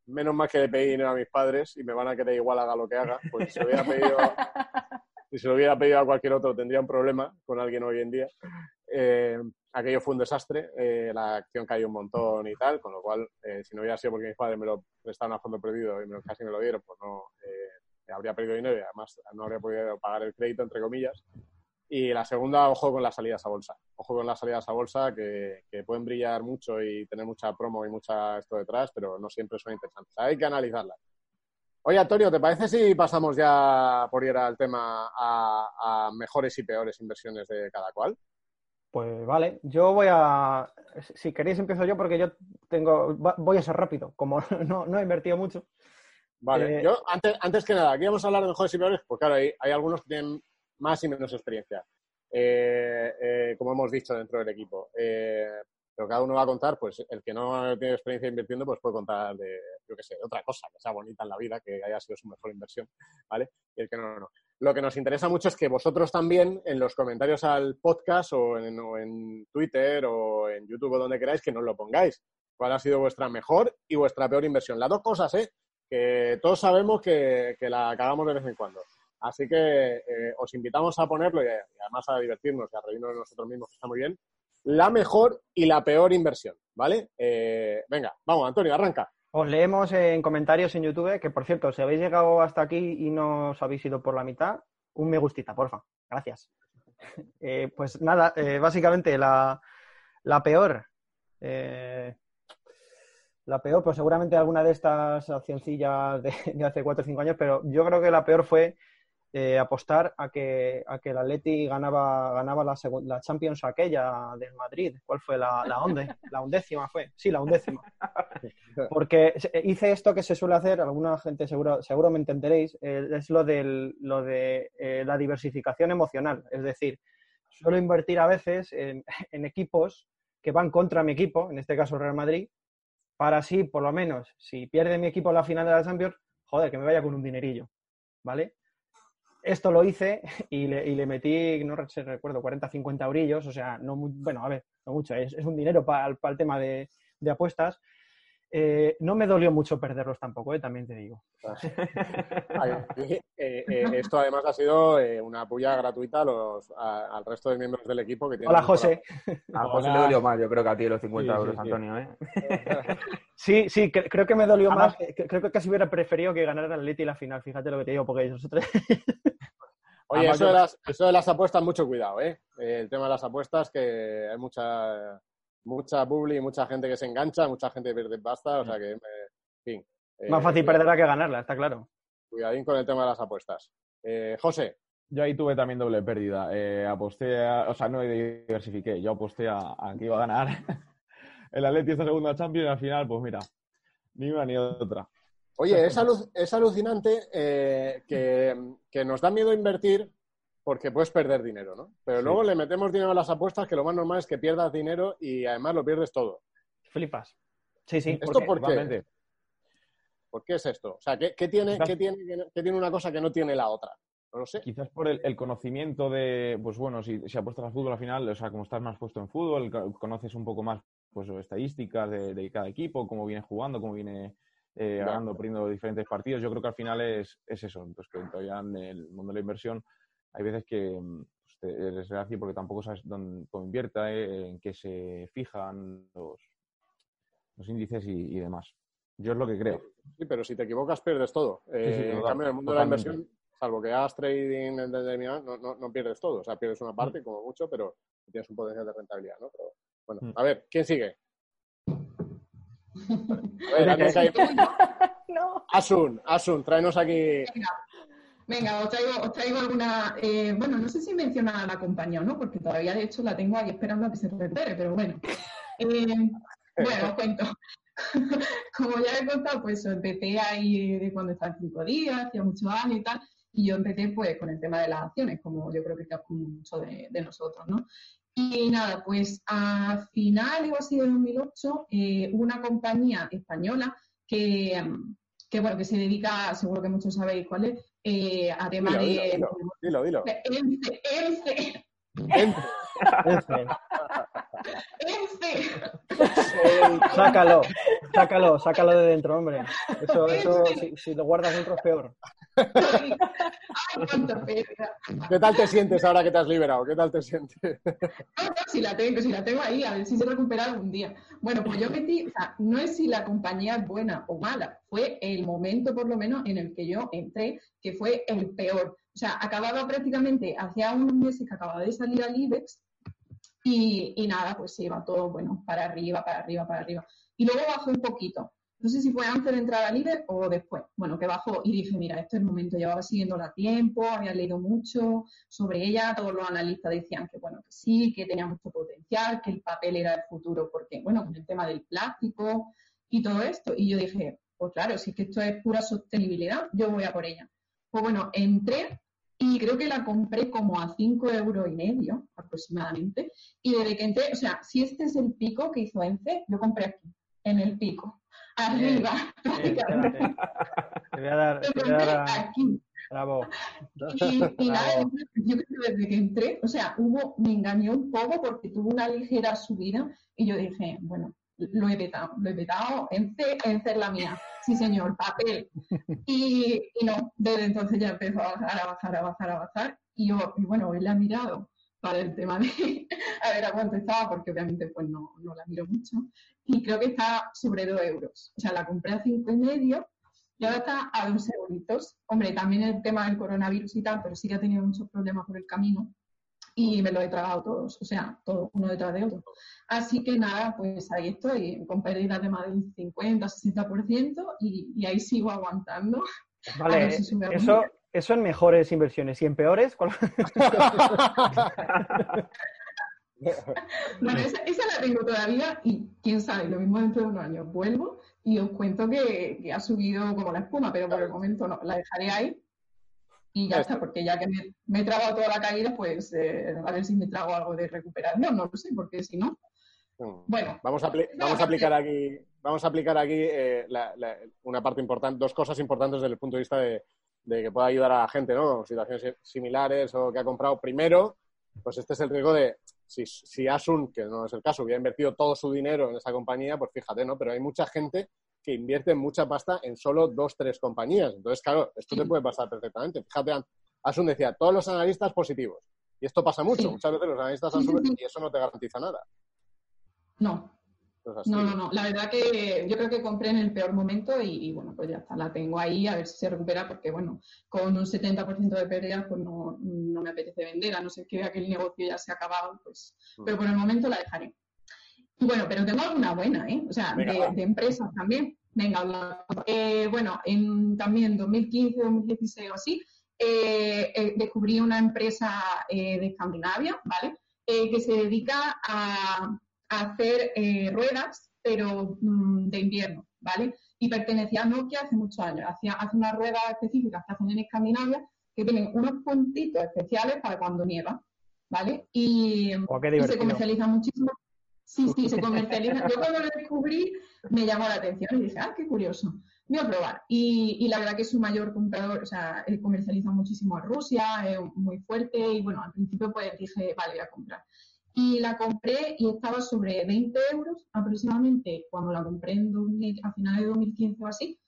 menos mal que le pedí dinero a mis padres y me van a querer igual haga lo que haga, pues si se lo hubiera pedido, si se lo hubiera pedido a cualquier otro tendría un problema con alguien hoy en día. Eh, aquello fue un desastre, eh, la acción cayó un montón y tal, con lo cual, eh, si no hubiera sido porque mis padres me lo prestaron a fondo perdido y me lo- casi me lo dieron, pues no eh, habría perdido dinero y además no habría podido pagar el crédito, entre comillas. Y la segunda, ojo con las salidas a bolsa. Ojo con las salidas a bolsa que, que pueden brillar mucho y tener mucha promo y mucha esto detrás, pero no siempre son interesantes. Hay que analizarlas. Oye, Antonio, ¿te parece si pasamos ya por ir al tema a, a mejores y peores inversiones de cada cual?
Pues vale, yo voy a. Si queréis, empiezo yo porque yo tengo. Voy a ser rápido. Como no, no he invertido mucho.
Vale,
Eh,
yo antes, antes que nada, aquí vamos a hablar de mejores y peores, pues claro, hay, hay algunos que tienen más y menos experiencia, eh, eh, como hemos dicho dentro del equipo. Eh, pero cada uno va a contar, pues el que no tiene experiencia invirtiendo, pues puede contar de, yo qué sé, otra cosa que sea bonita en la vida, que haya sido su mejor inversión, ¿vale? Y el que no, no. Lo que nos interesa mucho es que vosotros también, en los comentarios al podcast o en, o en Twitter o en YouTube o donde queráis, que nos lo pongáis. ¿Cuál ha sido vuestra mejor y vuestra peor inversión? Las dos cosas, ¿eh? Que todos sabemos que, que la cagamos de vez en cuando. Así que eh, os invitamos a ponerlo y, y además a divertirnos y a reírnos de nosotros mismos, que está muy bien. La mejor y la peor inversión, ¿vale? Eh, venga, vamos, Antonio, arranca.
Os leemos en comentarios en YouTube, que por cierto, si habéis llegado hasta aquí y no os habéis ido por la mitad, un me gustita, porfa. Gracias. Eh, pues nada, eh, básicamente la, la peor. eh, la peor, pues seguramente alguna de estas accioncillas de, de hace 4 o 5 años, pero yo creo que la peor fue eh, apostar a que, a que el Atleti ganaba, ganaba la, la Champions aquella del Madrid. ¿Cuál fue? La, la, onde, la undécima fue. Sí, la undécima. Porque se- hice esto que se suele hacer, alguna gente seguro, seguro me entenderéis, eh, es lo, del, lo de eh, la diversificación emocional. Es decir, suelo invertir a veces en, equipos que van contra mi equipo, en este caso Real Madrid, para así, por lo menos, si pierde mi equipo la final de la Champions, joder, que me vaya con un dinerillo, ¿vale? Esto lo hice y le, y le metí, no sé, recuerdo, 40, 50 eurillos, o sea, no mu- bueno, a ver, no mucho, es, es un dinero para el tema de apuestas. Eh, no me dolió mucho perderlos tampoco, eh, también te digo.
Eh, eh, esto además ha sido eh, una puya gratuita a los, a- al resto de miembros del equipo que tienen.
Hola, José.
A José le
Hola.
dolió más, yo creo que a ti los 50
Sí, sí,
euros,
sí.
Antonio, ¿eh?
Sí, sí, cre- creo que me dolió
Además-
más. Creo que casi hubiera preferido que ganara el Atleti la final, fíjate lo que te digo, porque nosotros...
Oye,
Además,
eso
yo-
de, las, eso de las apuestas, mucho cuidado, ¿eh? Eh, El tema de las apuestas, que hay mucha mucha publi, mucha gente que se engancha, mucha gente que pierde pasta, o sea que, eh, en fin. eh,
más fácil
cuidado-
perderla que ganarla, está claro.
Cuidadín con el tema de las apuestas. Eh, José,
Yo ahí tuve también doble pérdida. Eh, aposté, a- o sea, no diversifiqué. Yo aposté a, a que iba a ganar el Atleti esta segunda Champions y al final, pues mira, ni una ni otra.
Oye, es, alu- es alucinante eh, que, que nos da miedo invertir porque puedes perder dinero, ¿no? Pero
Sí.
luego le metemos dinero a las apuestas que lo más normal es que pierdas dinero y además lo pierdes todo.
Flipas. Sí, sí.
¿Esto
porque-
por qué? ¿Por qué es esto? O sea, ¿qué, qué tiene,
Quizás-
qué tiene, qué tiene una cosa que no tiene la otra? No lo sé.
Quizás por el, el conocimiento de, pues bueno, si, si apuestas al fútbol al final, o sea, como estás más puesto en fútbol, co- conoces un poco más pues estadísticas de, de cada equipo, cómo viene jugando, cómo viene eh, ganando, perdiendo diferentes partidos. Yo creo que al final es, es eso. Pues que todavía en el mundo de la inversión hay veces que mm, pues, te- eres reacio porque tampoco sabes dónde invierta, eh, en qué se fijan los, los índices y, y demás. Yo es lo que creo.
Sí, pero si te equivocas pierdes todo. Eh,
sí,
en
total-
cambio, en el mundo de la inversión, salvo que hagas trading en determinado, no, no, no pierdes todo. O sea, pierdes una parte como mucho, pero tienes un potencial de rentabilidad, ¿no? Pero, bueno,
Mm.
a ver, ¿quién sigue? A ver, alguien que hay-
No.
Asun, Asun, tráenos aquí.
Venga, os traigo, os traigo alguna. eh, bueno, no sé si mencionar a la compañía o no, porque todavía de hecho la tengo ahí esperando a que se recupere, pero bueno. Eh, bueno, os cuento. Como ya he contado, pues empecé ahí de cuando estaba cinco días, hacía muchos años y tal, y yo empecé pues con el tema de las acciones, como yo creo que es mucho de, de nosotros, ¿no? Y nada, pues a finales o así de 2008, eh, una compañía española que, que, bueno, que se dedica, seguro que muchos sabéis cuál es, eh, a temas
Dilo,
de...
dilo, dilo, dilo.
ENCE, Ence.
Ence.
ENCE. Sácalo, sácalo, sácalo de dentro, hombre. Eso, eso si, si lo guardas dentro es peor.
Ay, cuánta pena.
¿Qué tal te sientes ahora que te has liberado? ¿Qué tal te sientes?
No, no, si la tengo, si la tengo ahí, a ver si se recupera algún día. Bueno, pues yo metí, o sea, no es si la compañía es buena o mala, fue el momento por lo menos en el que yo entré, que fue el peor. O sea, acababa prácticamente, hacía unos meses que acababa de salir al IBEX y, nada, pues se iba todo, bueno, para arriba, para arriba, para arriba. Y luego bajó un poquito. No sé si fue antes de entrar al IBEX o después. Bueno, que bajó y dije, mira, este es el momento. Llevaba siguiéndola a tiempo, había leído mucho sobre ella. Todos los analistas decían que, bueno, que sí, que tenía mucho potencial, que el papel era el futuro, porque, bueno, con el tema del plástico y todo esto. Y yo dije, pues claro, si es que esto es pura sostenibilidad, yo voy a por ella. Pues bueno, entré y creo que la compré como a 5 euros y medio aproximadamente. Y desde que entré, o sea, si este es el pico que hizo ENCE, yo compré aquí, en el pico, arriba.
Bien, espérate. Te voy a dar, te voy a
compré
dar
aquí.
Bravo.
Y, y nada,
Bravo.
yo creo que desde que entré, o sea, hubo, me engañó un poco porque tuvo una ligera subida y yo dije, bueno, lo he petado, lo he petado, ENCE, ENCE es la mía. Sí, señor, papel. Y, y no, desde entonces ya empezó a bajar, a bajar, a bajar, a bajar. Y yo, y bueno, él la ha mirado para el tema de a ver a cuánto estaba, porque obviamente pues no, no la miro mucho. Y creo que está sobre 2 euros. O sea, la compré a cinco y medio y ahora está a 2 euritos. Hombre, también el tema del coronavirus y tal, pero sí que ha tenido muchos problemas por el camino. Y me lo he tragado todos, o sea, todos uno detrás de otro. Así que nada, pues ahí estoy, con pérdidas de más del 50, 60% y, y ahí sigo aguantando.
Vale,
si
eso, eso en mejores inversiones y en peores. ¿cuál-
Bueno, esa, esa la tengo todavía y quién sabe, lo mismo dentro de unos años vuelvo y os cuento que, que ha subido como la espuma, pero por el momento no, la dejaré ahí y ya está, porque ya que me, me he tragado toda la caída, pues eh, a ver si me trago algo de recuperación, no lo sé, porque si no, bueno.
Vamos a, vamos a aplicar aquí, vamos a aplicar aquí eh, la- la- una parte importante, dos cosas importantes desde el punto de vista de, de que pueda ayudar a la gente, ¿no? Situaciones similares o que ha comprado. Primero, pues este es el riesgo de si, si Asun, que no es el caso, hubiera invertido todo su dinero en esa compañía, pues fíjate, ¿no? Pero hay mucha gente que invierte mucha pasta en solo dos, tres compañías. Entonces, claro, esto te puede pasar perfectamente. Fíjate, Asun decía, todos los analistas positivos. Y esto pasa mucho. Muchas veces los analistas han subido y eso no te garantiza nada.
no. No, no, no. La verdad que yo creo que compré en el peor momento y, y, bueno, pues ya está. La tengo ahí a ver si se recupera porque, bueno, con un 70% de pérdidas, pues no, no me apetece vender, a no ser que vea que el negocio ya se ha acabado, pues. Pero por el momento la dejaré. Bueno, pero tengo alguna buena, ¿eh? O sea,
Venga,
de, empresas también. Venga. Eh, bueno, en también 2015, 2016 o así, eh, eh, descubrí una empresa eh, de Escandinavia, ¿vale? Eh, que se dedica a, a hacer eh, ruedas, pero mm, de invierno, ¿vale? Y pertenecía a Nokia hace muchos años. Hacía, hace unas ruedas específicas que hacen en Escandinavia que tienen unos puntitos especiales para cuando nieva, ¿vale? Y,
Oh,
y se comercializa muchísimo. Sí, sí, se comercializa. Yo cuando lo descubrí me llamó la atención y dije, ah, qué curioso. Voy a probar. Y, y la verdad que es su mayor comprador, o sea, él comercializa muchísimo a Rusia, es muy fuerte y bueno, al principio pues dije, vale, voy a comprar. Y la compré y estaba sobre 20 euros aproximadamente cuando la compré en 2000 a finales de 2015 o así.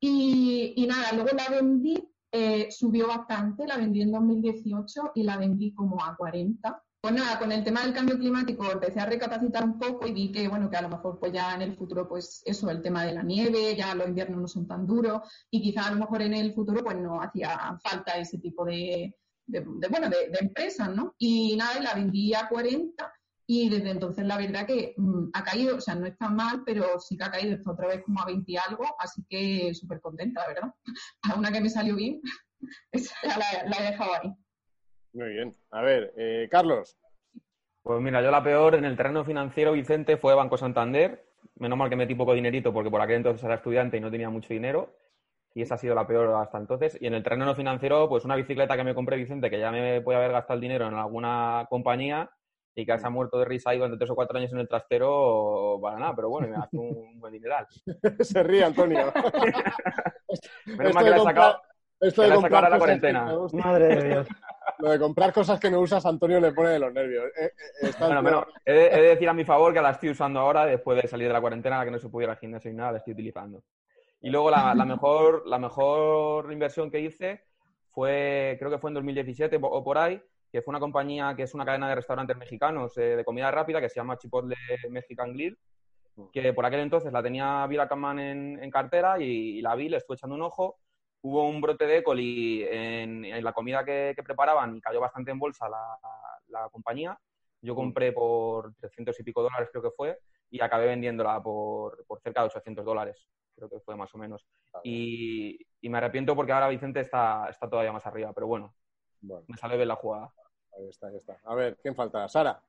Y, y nada, luego la vendí, eh, subió bastante, la vendí en 2018 y la vendí como a 40. Pues nada, con el tema del cambio climático empecé a recapacitar un poco y vi que, bueno, que a lo mejor pues ya en el futuro, pues eso, el tema de la nieve, ya los inviernos no son tan duros y quizá a lo mejor en el futuro pues no hacía falta ese tipo de, de, bueno, de, empresas, ¿no? Y nada, la vendí a 40 y desde entonces la verdad que mm, ha caído, o sea, no está mal, pero sí que ha caído otra vez como a 20 y algo, así que súper contenta, la verdad. A una que me salió bien, la he dejado ahí.
Muy bien. A ver, eh, Carlos.
Pues mira, yo la peor en el terreno financiero, Vicente, fue Banco Santander. Menos mal que metí poco dinerito porque por aquel entonces era estudiante y no tenía mucho dinero. Y esa ha sido la peor hasta entonces. Y en el terreno no financiero, pues una bicicleta que me compré, Vicente, que ya me puede haber gastado el dinero en alguna compañía y que se ha muerto de risa ahí durante tres o cuatro años en el trastero para nada. Pero bueno, me gastó un buen dineral.
Se ríe, Antonio.
Menos mal que la he sacado,
esto
que
de
la he sacado la cuarentena.
Madre de Dios.
Lo de comprar cosas que no usas, Antonio le pone de los nervios. Eh, eh, está
Bueno, bueno, he de, he de decir a mi favor que la estoy usando ahora, después de salir de la cuarentena, que no se pudiera al gimnasio y nada, la estoy utilizando. Y luego la, la mejor, la mejor inversión que hice fue, creo que fue en 2017 o por ahí, que fue una compañía que es una cadena de restaurantes mexicanos eh, de comida rápida que se llama Chipotle Mexican Grill, que por aquel entonces la tenía Vila Caman en, en cartera y, y la vi, le estuve echando un ojo. Hubo un brote de E. coli en, en la comida que, que preparaban y cayó bastante en bolsa la, la compañía. Yo compré por 300 y pico dólares, creo que fue, y acabé vendiéndola por, por cerca de 800 dólares, creo que fue más o menos. Y, y me arrepiento porque ahora Vicente está, está todavía más arriba, pero bueno,
Bueno,
me sale bien la jugada.
ahí está, ahí está. A ver, ¿quién falta? Sara.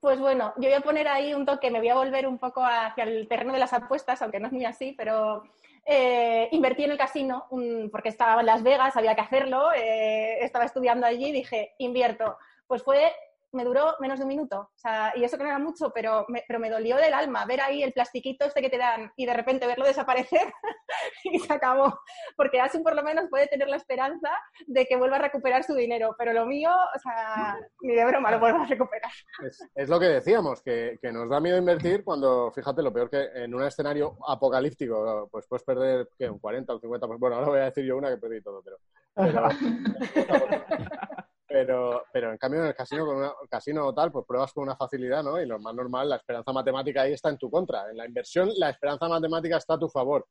Pues bueno, yo voy a poner ahí un toque, me voy a volver un poco hacia el terreno de las apuestas, aunque no es muy así, pero eh, invertí en el casino un- porque estaba en Las Vegas, había que hacerlo, eh, estaba estudiando allí dije, invierto. Pues fue, me duró menos de un minuto, o sea, y eso que no era mucho, pero me, pero me dolió del alma ver ahí el plastiquito este que te dan y de repente verlo desaparecer y se acabó. Porque Asun por lo menos puede tener la esperanza de que vuelva a recuperar su dinero, pero lo mío, o sea, ni de broma lo vuelvo a recuperar.
Es, es lo que decíamos, que, que nos da miedo invertir cuando, fíjate, lo peor que en un escenario apocalíptico, pues puedes perder ¿qué? un 40 o un 50%. Bueno, ahora voy a decir yo una que perdí todo, pero. Pero, pero, pero en cambio en el casino, con una, casino o tal, pues pruebas con una facilidad, ¿no? Y lo más normal, la esperanza matemática ahí está en tu contra. En la inversión, la esperanza matemática está a tu favor.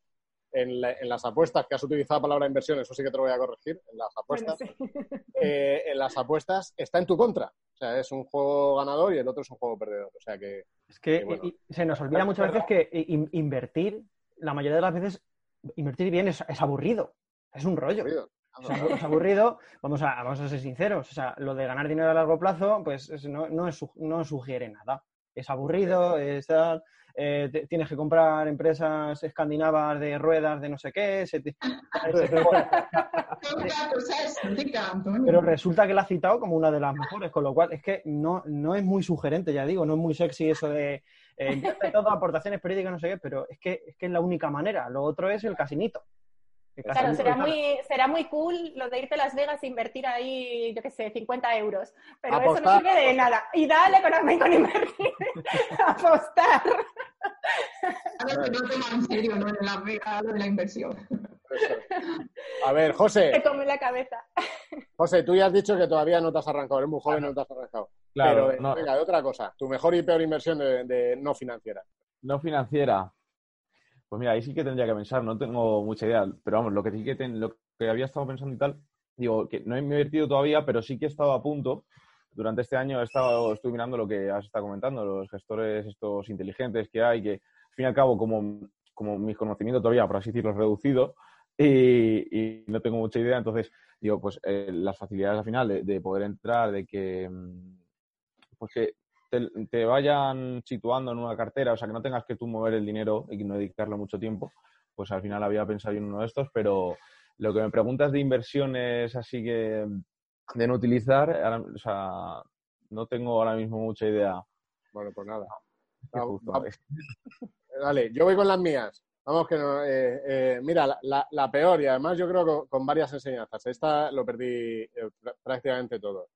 en, la- en las apuestas, que has utilizado la palabra inversión, eso sí que te lo voy a corregir, en las apuestas, eh, en las apuestas está en tu contra. O sea, es un juego ganador y el otro es un juego perdedor. O sea que
Es que
Y bueno.
y- y se nos olvida muchas veces que in- invertir, la mayoría de las veces, invertir bien es, es aburrido. Es un rollo.
aburrido.
Es aburrido. Vamos a, vamos a ser sinceros. O sea, lo de ganar dinero a largo plazo, pues es- no, no, es no sugiere nada. Es aburrido, es eh, te- tienes que comprar empresas escandinavas de ruedas de no sé qué. se te- pero resulta que la has citado como una de las mejores, con lo cual es que no, no es muy sugerente, ya digo, no es muy sexy eso de eh, todo, aportaciones periódicas, no sé qué, pero es que, es que es la única manera. Lo otro es el casinito.
Claro, será muy, será muy cool lo de irte a Las Vegas e invertir ahí, yo qué sé, 50 euros. Pero eso no sirve de nada. Y dale con, con invertir. Apostar.
Que no toma en serio, ¿no? En la vega, lo de la inversión.
A ver, José,
Te come la cabeza.
José, tú ya has dicho que todavía no te has arrancado, eres muy joven y no te has arrancado.
Claro,
Pero
no.
venga, de otra cosa, tu mejor y peor inversión de, de no financiera.
No financiera. Pues mira, ahí sí que tendría que pensar, no tengo mucha idea, pero vamos, lo que sí que, ten- lo que había estado pensando y tal, digo, que no he invertido todavía, pero sí que he estado a punto. Durante este año he estado, estoy mirando lo que has estado comentando, los gestores estos inteligentes que hay, que al fin y al cabo, como, como mis conocimientos todavía, por así decirlo, es reducido y, y no tengo mucha idea, entonces, digo, pues eh, las facilidades al final de, de poder entrar, de que, mm, pues que te, te vayan situando en una cartera, o sea, que no tengas que tú mover el dinero y no dedicarle mucho tiempo, pues al final había pensado en uno de estos, pero lo que me preguntas de inversiones así que de no utilizar, ahora- o sea, no tengo ahora mismo mucha idea.
Bueno, pues nada. Va- Dale, yo voy con las mías. Vamos que no, eh, eh, mira, la, la- la peor y además yo creo que con varias enseñanzas. Esta lo perdí eh, pr- prácticamente todo.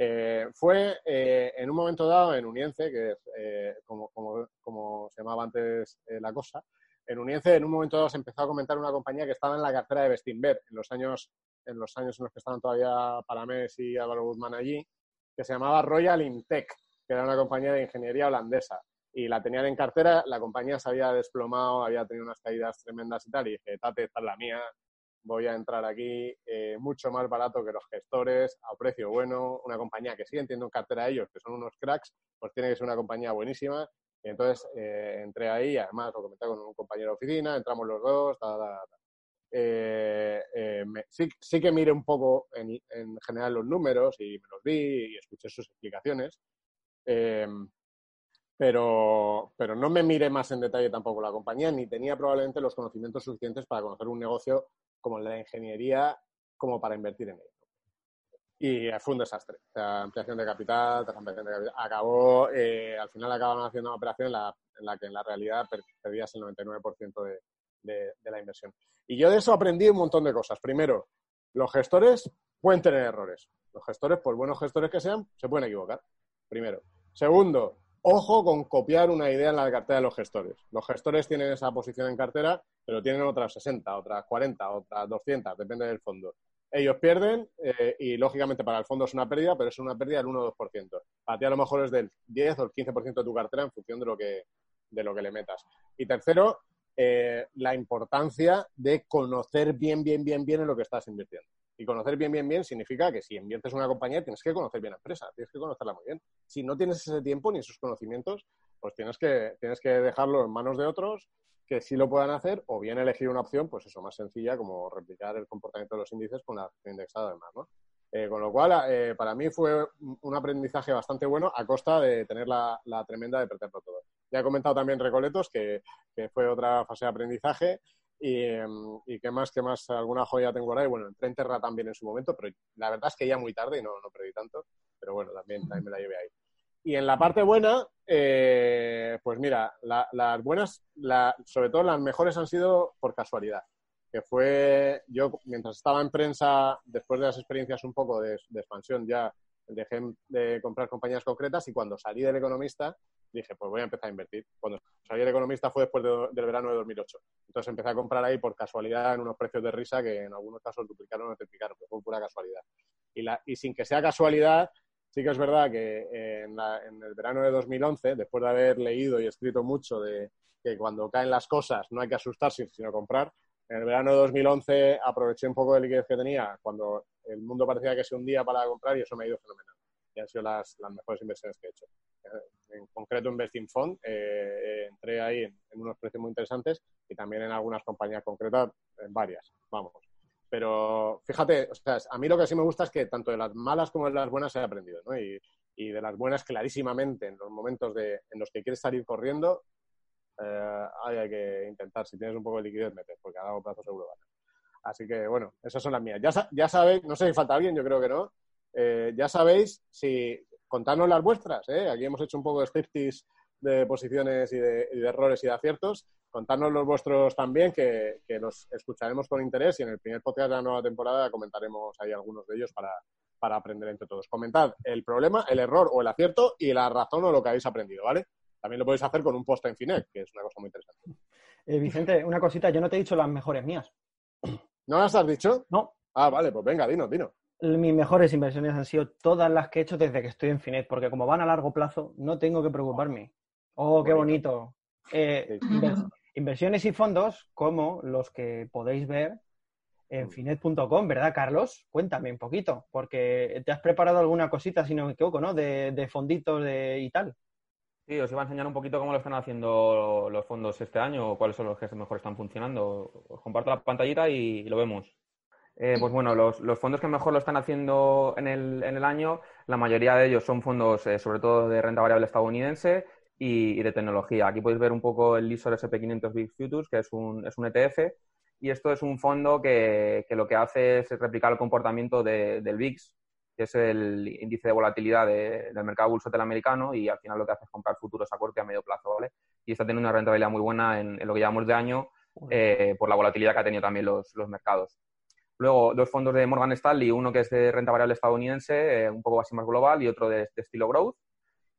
Eh, fue eh, en un momento dado en Unience, que es eh, como, como, se llamaba antes la cosa, en Unience en un momento dado se empezó a comentar una compañía que estaba en la cartera de Bestinver en los años en los años en los que estaban todavía Paramés y Álvaro Guzmán allí, que se llamaba Royal Intech, que era una compañía de ingeniería holandesa. Y la tenían en cartera, la compañía se había desplomado, había tenido unas caídas tremendas y tal, y dije, tate, esta es la mía, voy a entrar aquí eh, mucho más barato que los gestores, a precio bueno, una compañía que sí entiendo en cartera a ellos, que son unos cracks, pues tiene que ser una compañía buenísima. Entonces eh, entré ahí, además lo comenté con un compañero de oficina, entramos los dos, ta, ta, ta. Eh, me- sí, sí que miré un poco en, en general los números y me los vi y escuché sus explicaciones. Eh, pero, pero no me miré más en detalle tampoco la compañía, ni tenía probablemente los conocimientos suficientes para conocer un negocio como de la ingeniería como para invertir en ello. Y fue un desastre. O sea, ampliación de capital, tras ampliación de capital. Acabó, eh, al final acabaron haciendo una operación en la, en la que en la realidad per- perdías el 99% de, de- de la inversión. Y yo de eso aprendí un montón de cosas. Primero, los gestores pueden tener errores. Los gestores, por buenos gestores que sean, se pueden equivocar. Primero. Segundo, ojo con copiar una idea en la cartera de los gestores. Los gestores tienen esa posición en cartera, pero tienen otras 60, otras 40, otras 200, depende del fondo. Ellos pierden eh, y, lógicamente, para el fondo es una pérdida, pero es una pérdida del 1 o 2%. Para ti, a lo mejor es del 10 o el 15% de tu cartera en función de lo que, de lo que le metas. Y tercero, eh, la importancia de conocer bien, bien, bien, bien en lo que estás invirtiendo. Y conocer bien, bien, bien significa que si inviertes en una compañía tienes que conocer bien la empresa, tienes que conocerla muy bien. Si no tienes ese tiempo ni esos conocimientos, pues tienes que, tienes que dejarlo en manos de otros que sí lo puedan hacer o bien elegir una opción, pues eso, más sencilla, como replicar el comportamiento de los índices con la acción indexada además, ¿no? Eh, con lo cual, eh, para mí fue un aprendizaje bastante bueno a costa de tener la, tremenda de perderlo todo. Ya he comentado también Recoletos, que fue otra fase de aprendizaje y, em, y que más, que más, alguna joya tengo ahora. Y bueno, entré en Terra también en su momento, pero la verdad es que ya muy tarde y no, no perdí tanto, pero bueno, también, también me la llevé ahí. Y en la parte buena, eh, pues mira, la- las buenas, la- sobre todo las mejores han sido por casualidad. Que fue, yo mientras estaba en prensa, después de las experiencias un poco de, de expansión, ya dejé de comprar compañías concretas y cuando salí del economista dije, pues voy a empezar a invertir. Cuando salí del economista fue después de- del verano de 2008. Entonces empecé a comprar ahí por casualidad en unos precios de risa que en algunos casos duplicaron o triplicaron, pero fue pura casualidad. Y, la, y sin que sea casualidad, sí que es verdad que eh, en, la- en el verano de 2011, después de haber leído y escrito mucho de que cuando caen las cosas no hay que asustarse, sino comprar, En el verano de 2011 aproveché un poco de liquidez que tenía cuando el mundo parecía que se hundía para comprar y eso me ha ido fenomenal. Y han sido las, las mejores inversiones que he hecho. En concreto, Investing Fund, eh, entré ahí en, en unos precios muy interesantes y también en algunas compañías concretas, en varias, vamos. Pero fíjate, o sea, a mí lo que sí me gusta es que tanto de las malas como de las buenas he aprendido, ¿no? Y, y de las buenas, clarísimamente, en los momentos de, en los que quieres salir corriendo, eh, hay que intentar, si tienes un poco de liquidez, meter, porque a largo plazo seguro gana. Así que, bueno, esas son las mías. Ya, ya sabéis, no sé si falta alguien, yo creo que no. Eh, ya sabéis si contadnos las vuestras, ¿eh? Aquí hemos hecho un poco de striptease de posiciones y de, y de errores y de aciertos. Contadnos los vuestros también, que, que los escucharemos con interés y en el primer podcast de la nueva temporada comentaremos ahí algunos de ellos para, para aprender entre todos. Comentad el problema, el error o el acierto y la razón o lo que habéis aprendido, ¿vale? También lo podéis hacer con un post en Finet, que es una cosa muy interesante.
Eh, Vicente, una cosita, yo no te he dicho las mejores mías.
¿No las has dicho?
No.
Ah, vale, pues venga, dinos, dinos.
Mis mejores inversiones han sido todas las que he hecho desde que estoy en Finet, porque como van a largo plazo, no tengo que preocuparme. Oh, qué bonito. Eh, inver- inversiones y fondos como los que podéis ver en finet.com, ¿verdad, Carlos? Cuéntame un poquito, porque te has preparado alguna cosita, si no me equivoco, ¿no? De, de fonditos de, y tal.
Sí, os iba a enseñar un poquito cómo lo están haciendo los fondos este año, o cuáles son los que mejor están funcionando. Os comparto la pantallita y lo vemos. Eh, pues bueno, los, fondos que mejor lo están haciendo en el, año, la mayoría de ellos son fondos eh, sobre todo de renta variable estadounidense y, de tecnología. Aquí podéis ver un poco el Lisor SP500 Big Futures, que es un, es un ETF, y esto es un fondo que, lo que hace es replicar el comportamiento de- del VIX, que es el índice de volatilidad de- del mercado bursátil americano, y al final lo que hace es comprar futuros a corto y a medio plazo, ¿vale? Y está teniendo una rentabilidad muy buena en, en lo que llevamos de año eh, por la volatilidad que ha tenido también los, los mercados. Luego, dos fondos de Morgan Stanley, uno que es de renta variable estadounidense, eh, un poco así más global, y otro de, de estilo growth.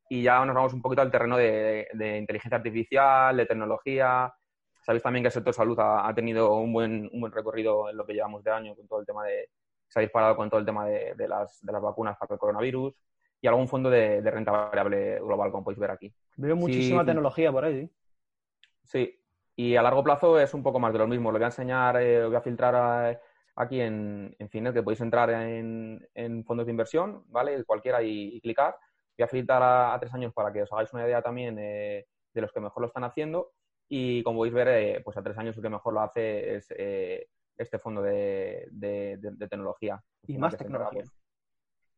Y ya nos vamos un poquito al terreno de, de inteligencia artificial, de tecnología. Sabéis también que el sector salud ha, ha tenido un buen, un buen recorrido en lo que llevamos de año con todo el tema de... Se ha disparado con todo el tema de, de las, de las vacunas para el coronavirus y algún fondo de, de renta variable global, como podéis ver aquí.
Veo muchísima
sí.
tecnología por ahí. ¿sí?
Y a largo plazo es un poco más de lo mismo. Lo voy a enseñar, eh, voy a filtrar a- aquí en, en Finet, que podéis entrar en, en fondos de inversión, ¿vale? Cualquiera y, y clicar. Voy a filtrar a, a tres años para que os hagáis una idea también eh, de los que mejor lo están haciendo. Y como podéis ver, eh, pues a tres años el que mejor lo hace es eh, este fondo de, de- de- de tecnología.
Y más tecnología.
pues,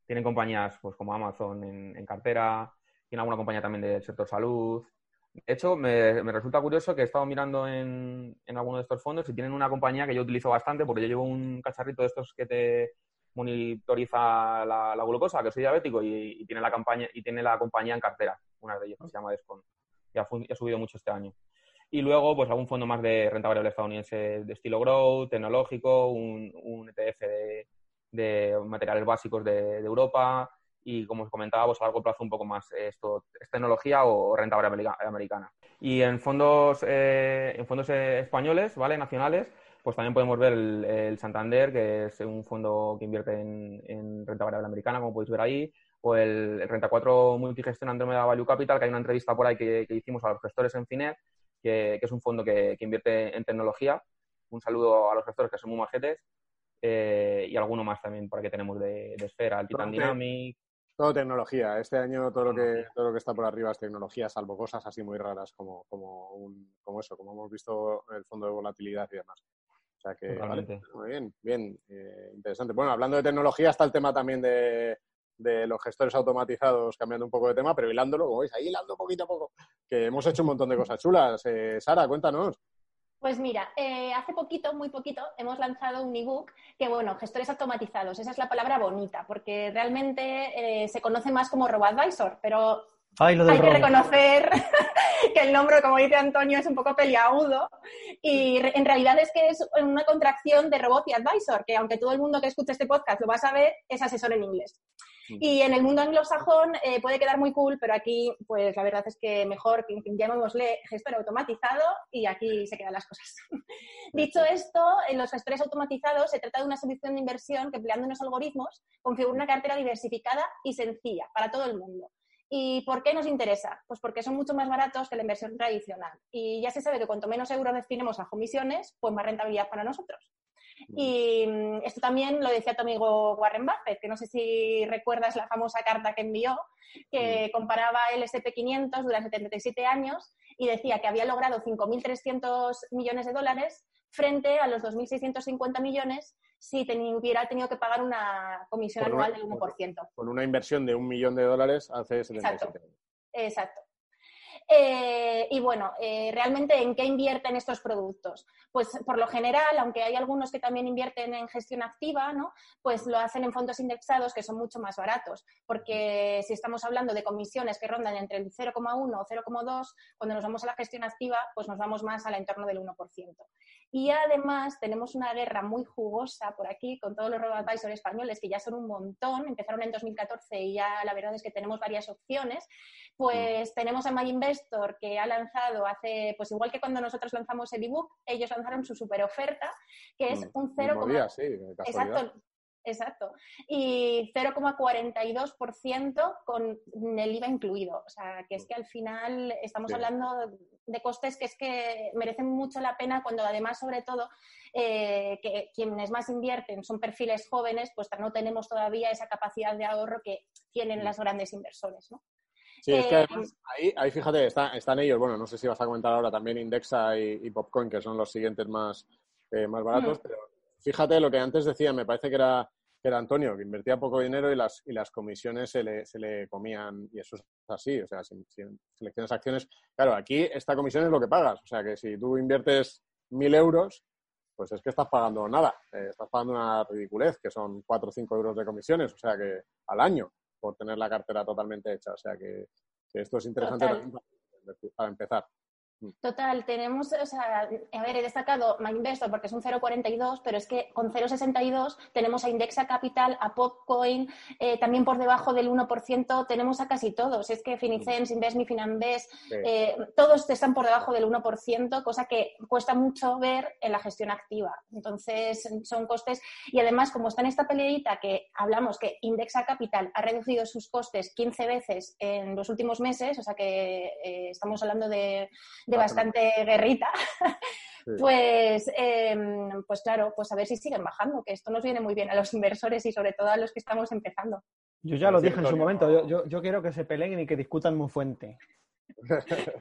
tienen compañías pues como Amazon en, en cartera, tiene alguna compañía también del sector salud. De hecho, me, me resulta curioso que he estado mirando en, en alguno de estos fondos y tienen una compañía que yo utilizo bastante porque yo llevo un cacharrito de estos que te monitoriza la, la glucosa, que soy diabético y, y tiene la campaña y tiene la compañía en cartera, una de ellas que se llama Descon. Y ha, y ha subido mucho este año. Y luego, pues algún fondo más de renta variable estadounidense de estilo growth, tecnológico, un, un ETF de, materiales básicos de, Europa y, como os comentaba, pues a largo plazo un poco más esto es tecnología o renta variable america- americana. Y en fondos, eh, en fondos eh, españoles, ¿vale? Nacionales, pues también podemos ver el, Santander, que es un fondo que invierte en, en renta variable americana, como podéis ver ahí, o el, el Renta 4 Multigestión Andromeda Value Capital, que hay una entrevista por ahí que, que hicimos a los gestores en Finet, que, que es un fondo que, que invierte en tecnología. Un saludo a los gestores que son muy majetes. eh, y alguno más también por aquí tenemos de, de Esfera, el Titan Dynamic.
Todo tecnología. Este año todo lo que todo lo que está por arriba es tecnología, salvo cosas así muy raras como, como, un, como eso, como hemos visto el fondo de volatilidad y demás. O sea que, vale, muy bien, bien, eh, interesante. Bueno, hablando de tecnología está el tema también de, de los gestores automatizados, cambiando un poco de tema, pero hilándolo, como veis, ahí hilando poquito a poco, que hemos hecho un montón de cosas chulas. Eh, Sara, cuéntanos.
Pues mira, eh, hace poquito, muy poquito, hemos lanzado un ebook que, bueno, gestores automatizados, esa es la palabra bonita, porque realmente eh, se conoce más como RoboAdvisor, pero
Ay, lo del
hay que reconocer que el nombre, como dice Antonio, es un poco peliagudo y re- en realidad es que es una contracción de Robot y Advisor, que aunque todo el mundo que escuche este podcast lo va a saber, es asesor en inglés. Y en el mundo anglosajón eh, puede quedar muy cool, pero aquí, pues la verdad es que mejor llamémosle gestor automatizado y aquí se quedan las cosas. Dicho esto, en los gestores automatizados se trata de una solución de inversión que empleando unos algoritmos configura una cartera diversificada y sencilla para todo el mundo. ¿Y por qué nos interesa? Pues porque son mucho más baratos que la inversión tradicional. Y ya se sabe que cuanto menos euros destinemos a comisiones, pues más rentabilidad para nosotros. Y mm, esto también lo decía tu amigo Warren Buffett, que no sé si recuerdas la famosa carta que envió, que comparaba el SP500 durante 77 años y decía que había logrado 5.300 millones de dólares frente a los 2.650 millones si hubiera tenido que pagar una comisión
una-
anual del 1%.
Con una inversión de un millón de dólares hace 77 años.
Exacto. Eh, y bueno, eh, realmente en qué invierten estos productos? Pues por lo general, aunque hay algunos que también invierten en gestión activa, ¿no? Pues lo hacen en fondos indexados que son mucho más baratos, porque si estamos hablando de comisiones que rondan entre el 0,1 o 0,2, cuando nos vamos a la gestión activa, pues nos vamos más al entorno del 1%. Y además tenemos una guerra muy jugosa por aquí con todos los robo-advisors españoles, que ya son un montón, empezaron en 2014 y ya la verdad es que tenemos varias opciones. Pues tenemos a MyInvestor que ha lanzado hace, pues igual que cuando nosotros lanzamos el ebook, ellos lanzaron su super oferta, que es
Mm,
un
mismo
0,
día, sí.
Exacto. Exacto. Y 0,42% con el IVA incluido. O sea, que es que al final estamos
Sí.
hablando de costes que es que merecen mucho la pena cuando además, sobre todo, eh, que quienes más invierten son perfiles jóvenes, pues no tenemos todavía esa capacidad de ahorro que tienen las grandes inversores, ¿no?
Sí, es que
Eh,
además ahí, ahí fíjate, está- están ellos, bueno, no sé si vas a comentar ahora también Indexa y, y Popcoin, que son los siguientes más, eh, más baratos,
Mm.
pero fíjate lo que antes decía, me parece que era, que era Antonio, que invertía poco dinero y las, y las comisiones se le, se le comían, y eso es así, o sea, si, si seleccionas acciones, claro, aquí esta comisión es lo que pagas, o sea, que si tú inviertes mil euros, pues es que estás pagando nada, eh, estás pagando una ridiculez, que son 4 o 5 euros de comisiones, o sea, que al año, por tener la cartera totalmente hecha, o sea, que, que esto es interesante para empezar.
Total, tenemos, o sea, a ver, he destacado MyInvestor porque es un 0,42, pero es que con 0,62 tenemos a Indexa Capital, a Popcoin, eh, también por debajo del 1% tenemos a casi todos. Es que Finicens, Investme, Finanbest,
Sí.
eh, todos están por debajo del 1%, cosa que cuesta mucho ver en la gestión activa. Entonces, son costes. Y además, como está en esta peleita que hablamos que Indexa Capital ha reducido sus costes 15 veces en los últimos meses, o sea que eh, estamos hablando de, de bastante guerrita,
Sí.
pues, eh, pues claro, pues a ver si siguen bajando, que esto nos viene muy bien a los inversores y sobre todo a los que estamos empezando.
Yo ya lo
Decía
dije en su momento, yo, yo, yo quiero que se peleen y que discutan muy fuente.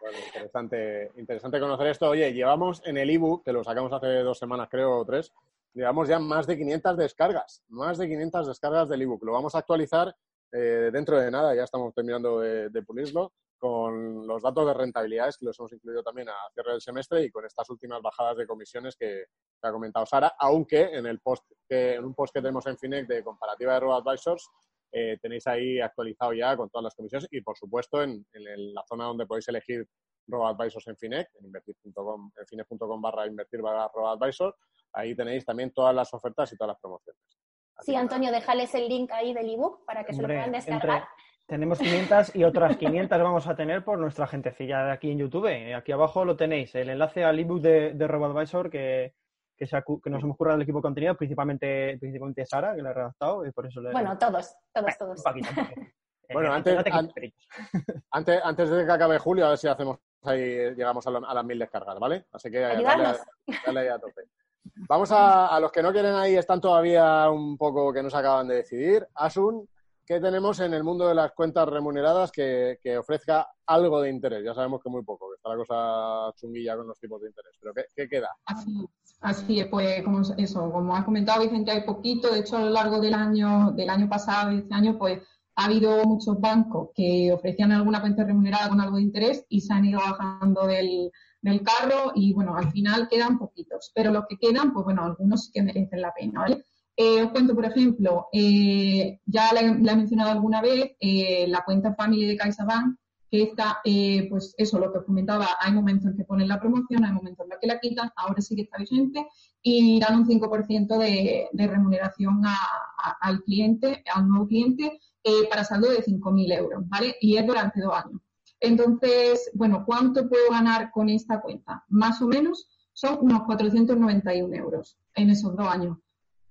Bueno, interesante, interesante conocer esto. Oye, llevamos en el ebook, que lo sacamos hace dos semanas, creo, o tres, llevamos ya más de 500 descargas, más de 500 descargas del ebook. Lo vamos a actualizar eh, dentro de nada, ya estamos terminando de, de pulirlo, con los datos de rentabilidades que los hemos incluido también a cierre del semestre y con estas últimas bajadas de comisiones que, que ha comentado Sara, aunque en el post que, en un post que tenemos en Finec de comparativa de RoboAdvisors eh, tenéis ahí actualizado ya con todas las comisiones y por supuesto en, la zona donde podéis elegir RoboAdvisors en Finec, en invertir.com, en finec.com barra invertir barra RoboAdvisor, ahí tenéis también todas las ofertas y todas las promociones. Así
Sí, Antonio, déjales el link ahí del ebook para que se lo puedan
entre-
descargar.
Tenemos 500 y otras 500 vamos a tener por nuestra gentecilla de aquí en YouTube. Eh, Aquí abajo lo tenéis, el enlace al ebook de, de RoboAdvisor que, que, se que nos hemos currado el equipo de contenido, principalmente, principalmente Sara, que lo ha redactado, y por eso le
Bueno, todos, todos, todos.
un poquito, un poquito. Eh,
Bueno,
no
antes- an-. Antes, antes de que acabe julio, a ver si hacemos ahí, llegamos a, lo- a las mil descargas, ¿vale? Así que dale, dale ahí a tope. Vamos a, a los que no quieren ahí, están todavía un poco que no se acaban de decidir. Asun, ¿qué tenemos en el mundo de las cuentas remuneradas que, ofrezca algo de interés? Ya sabemos que muy poco, que está la cosa chunguilla con los tipos de interés, pero ¿qué, queda?
Así, así es, pues como es- eso, como ha comentado Vicente, hay poquito, de hecho a lo largo del año, del año pasado y este año, pues ha habido muchos bancos que ofrecían alguna cuenta remunerada con algo de interés y se han ido bajando del, del carro y bueno, al final quedan poquitos, pero los que quedan, pues bueno, algunos sí que merecen la pena, ¿vale? Eh, os cuento, por ejemplo, eh, ya la, he- mencionado alguna vez, eh, la cuenta Family de CaixaBank, que está, pues eso, lo que os comentaba, hay momentos en que ponen la promoción, hay momentos en los que la quitan, ahora sí que está vigente y dan un 5% de, de remuneración a- al cliente, al nuevo cliente, para saldo de 5.000 euros, ¿vale? Y es durante dos años. Entonces, bueno, ¿cuánto puedo ganar con esta cuenta? Más o menos son unos 491 euros en esos dos años.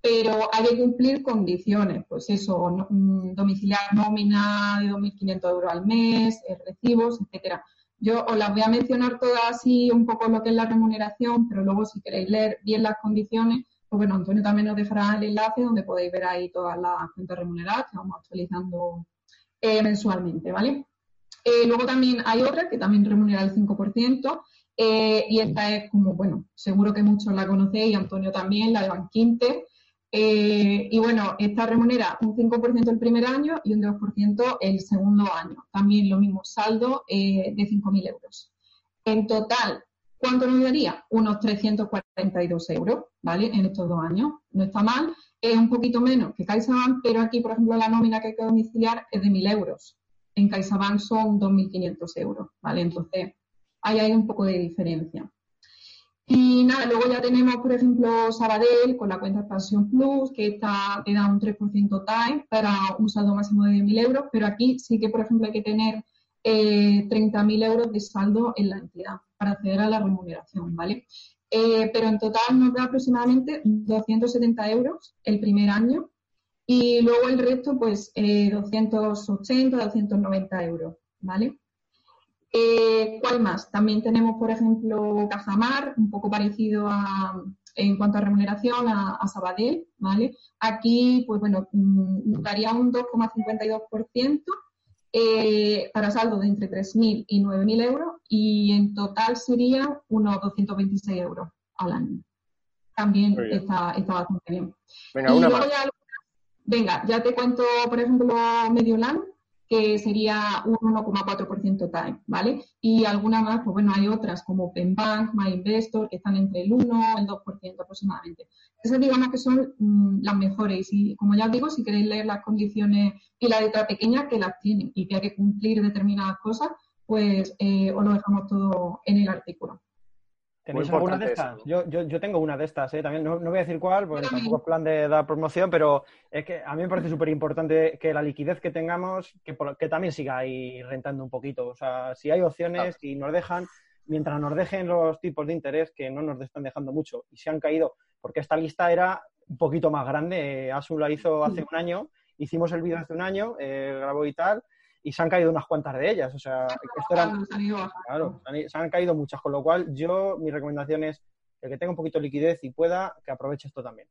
Pero hay que cumplir condiciones, pues eso, no- mm, domiciliar nómina de 2.500 euros al mes, eh, recibos, etcétera. Yo os las voy a mencionar todas así, un poco lo que es la remuneración, pero luego si queréis leer bien las condiciones, pues bueno, Antonio también os dejará el enlace donde podéis ver ahí todas las cuentas remuneradas que vamos actualizando eh, mensualmente, ¿vale? Eh, luego también hay otra que también remunera el 5%, eh, y esta es como, bueno, seguro que muchos la conocéis, y Antonio también, la de Banquinte. Eh, y bueno, esta remunera un 5% el primer año y un 2% el segundo año. También lo mismo, saldo eh, de 5.000 euros. En total, ¿cuánto nos daría? Unos 342 euros, ¿vale? En estos dos años. No está mal, es un poquito menos que CaixaBank, pero aquí, por ejemplo, la nómina que hay que domiciliar es de 1.000 euros. En CaixaBank son 2.500 euros, ¿vale? Entonces, ahí hay un poco de diferencia. Y nada, luego ya tenemos, por ejemplo, Sabadell con la cuenta Expansión Plus, que esta te da un 3% TAE para un saldo máximo de 10.000 euros, pero aquí sí que, por ejemplo, hay que tener eh, 30.000 euros de saldo en la entidad para acceder a la remuneración, ¿vale? Eh, pero en total nos da aproximadamente 270 euros el primer año y luego el resto, pues, eh, 280, 290 euros, ¿vale? Eh, ¿Cuál más? También tenemos, por ejemplo, Cajamar, un poco parecido a, en cuanto a remuneración a, a Sabadell, ¿vale? Aquí, pues bueno, mm, daría un 2,52% eh, para saldo de entre 3.000 y 9.000 euros y en total serían unos 226 euros al año. También está, está bastante bien.
Venga,
Y
una más.
ya- venga, ya te cuento, por ejemplo, Mediolan, que sería un 1,4% TAE, ¿vale? Y alguna más, pues bueno, hay otras como Penbank, MyInvestor, que están entre el 1 y el 2% aproximadamente. Esas digamos que son mm, las mejores y como ya os digo, si queréis leer las condiciones y la letra pequeña que las tienen y que hay que cumplir determinadas cosas, pues eh, os lo dejamos todo en el artículo.
¿Tenéis alguna de estas? Yo, yo, yo tengo una de estas, ¿eh? También no, no voy a decir cuál, porque tampoco es plan de dar promoción, pero es que a mí me parece súper importante que la liquidez que tengamos, que, por- que también siga ahí rentando un poquito. O sea, si hay opciones y nos dejan, mientras nos dejen los tipos de interés, que no nos están dejando mucho y se han caído, porque esta lista era un poquito más grande. eh, Asun la hizo hace un año, hicimos el vídeo hace un año, eh, grabó y tal, y se han caído unas cuantas de ellas. O sea, esto eran,
bajando.
Claro, se han, caído muchas, con lo cual yo, mi recomendación es el que tenga un poquito de liquidez y pueda, que aproveche esto también.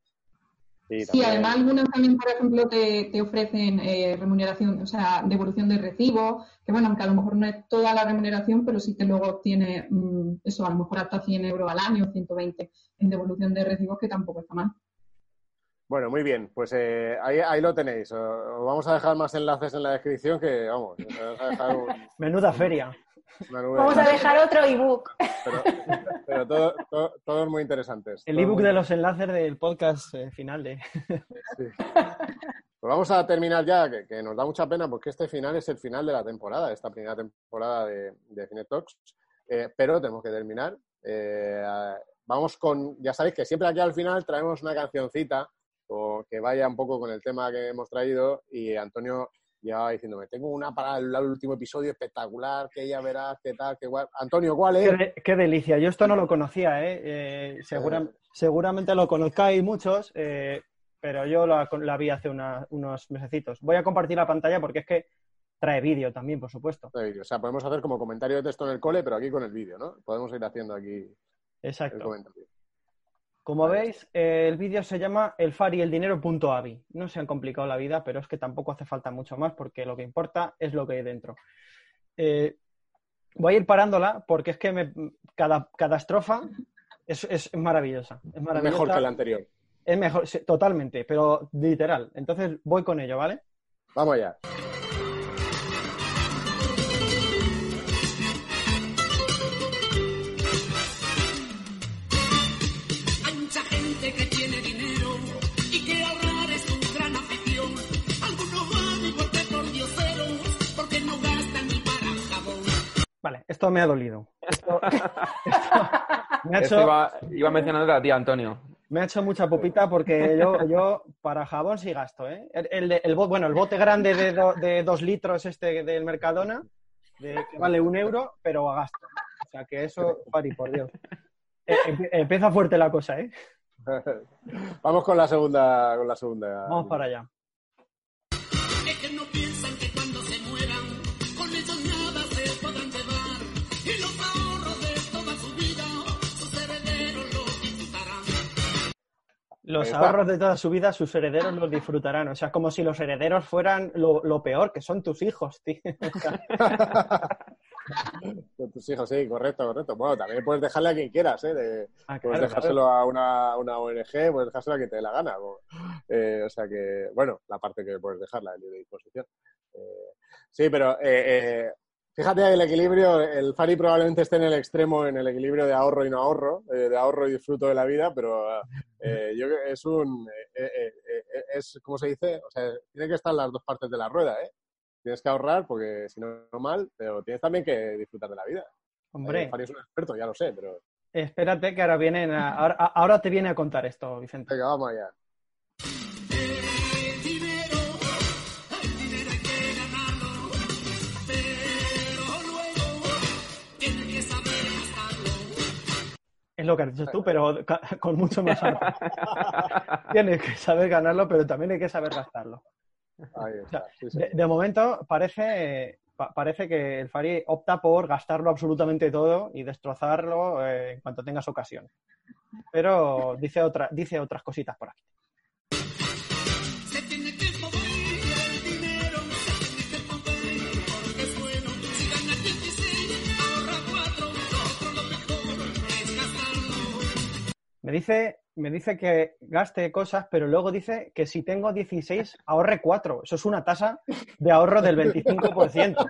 Sí,
además algunas también, por ejemplo, te, te ofrecen eh, remuneración, o sea, devolución de recibos, que bueno, aunque a lo mejor no es toda la remuneración, pero sí que luego tiene mm, eso, a lo mejor hasta 100 euros al año, 120 en devolución de recibos, que tampoco está mal.
Bueno, muy bien, pues eh, ahí, ahí lo tenéis. O- Os vamos a dejar más enlaces en la descripción que, vamos, os vamos a dejar un-
Menuda feria.
una nube
Vamos
de
a dejar otro ebook.
Pero, pero todo- todo- todos muy interesantes.
El
todos
ebook
muy-
de los enlaces del podcast eh, final de...
sí. Pues vamos a terminar ya, que, que nos da mucha pena porque este final es el final de la temporada, esta primera temporada de, de Talks. Eh, pero tenemos que terminar. Eh, vamos con, ya sabéis que siempre aquí al final traemos una cancioncita o que vaya un poco con el tema que hemos traído y Antonio llevaba diciéndome, tengo una para el, el último episodio espectacular, que ya verás, qué tal, qué guay. Antonio, ¿cuál es?
Qué, de- qué delicia. Yo esto no lo conocía, ¿eh? Eh, segura- seguramente lo conozcáis muchos, eh, pero yo la, la vi hace una- unos mesecitos. Voy a compartir la pantalla porque es que trae vídeo también, por supuesto.
De vídeo. O sea, podemos hacer como comentario de texto en el cole, pero aquí con el vídeo, ¿no? Podemos ir haciendo aquí el
Exacto.
comentario.
Como veis, eh, el vídeo se llama el far y el dinero.avi. No se han complicado la vida, pero es que tampoco hace falta mucho más porque lo que importa es lo que hay dentro. Eh, voy a ir parándola porque es que me- cada, cada estrofa es, es maravillosa. Es maravillosa.
Mejor que la anterior.
Es mejor, sí, totalmente, pero literal. Entonces voy con ello, ¿vale?
Vamos allá.
Vale, esto me ha dolido. Esto, esto me, ha
Esto
hecho,
iba, iba mencionando a ti, Antonio.
me ha hecho mucha pupita porque yo, yo para jabón sí gasto, ¿eh? El, bueno, el bote grande de, do- de dos litros este del Mercadona, de- que vale un euro, pero a gasto. O sea que eso, pari, por Dios. Eh, empie- empieza fuerte la cosa, ¿eh?
Vamos con la segunda, con la segunda.
Vamos para allá.
Es que no Los
está.
ahorros de toda su vida, sus herederos los disfrutarán. O sea, como si los herederos fueran lo, lo peor, que son tus hijos, tío.
Con tus hijos, sí, correcto, correcto. Bueno, también puedes dejarle a quien quieras, ¿eh? De-
Ah,
puedes
claro,
dejárselo a una, una ONG, puedes dejárselo a quien te dé la gana. o- eh, o sea que, bueno, la parte que puedes dejarla de libre disposición. Eh, sí, pero eh, eh, fíjate el equilibrio, el Fari probablemente esté en el extremo, en el equilibrio de ahorro y no ahorro, eh, de ahorro y disfruto de la vida, pero eh, yo creo que es un, eh, eh, es, ¿cómo se dice? O sea, tiene que estar las dos partes de la rueda, ¿eh? Tienes que ahorrar porque si no, mal, pero tienes también que disfrutar de la vida.
Hombre.
Fari es un experto, ya lo sé, pero
espérate que ahora vienen a- ahora, ahora te viene a contar esto, Vicente.
venga, vamos allá.
Es lo que has dicho tú, pero con mucho más arte. Tienes que saber ganarlo, pero también hay que saber gastarlo.
Ahí está. sí, sí.
De, de momento parece, pa- parece que el Fari opta por gastarlo absolutamente todo y destrozarlo eh, en cuanto tengas ocasión. Pero dice, otra, dice otras cositas por aquí. Me dice, me dice que gaste cosas, pero luego dice que si tengo 16, ahorre 4. Eso es una tasa de ahorro del 25%.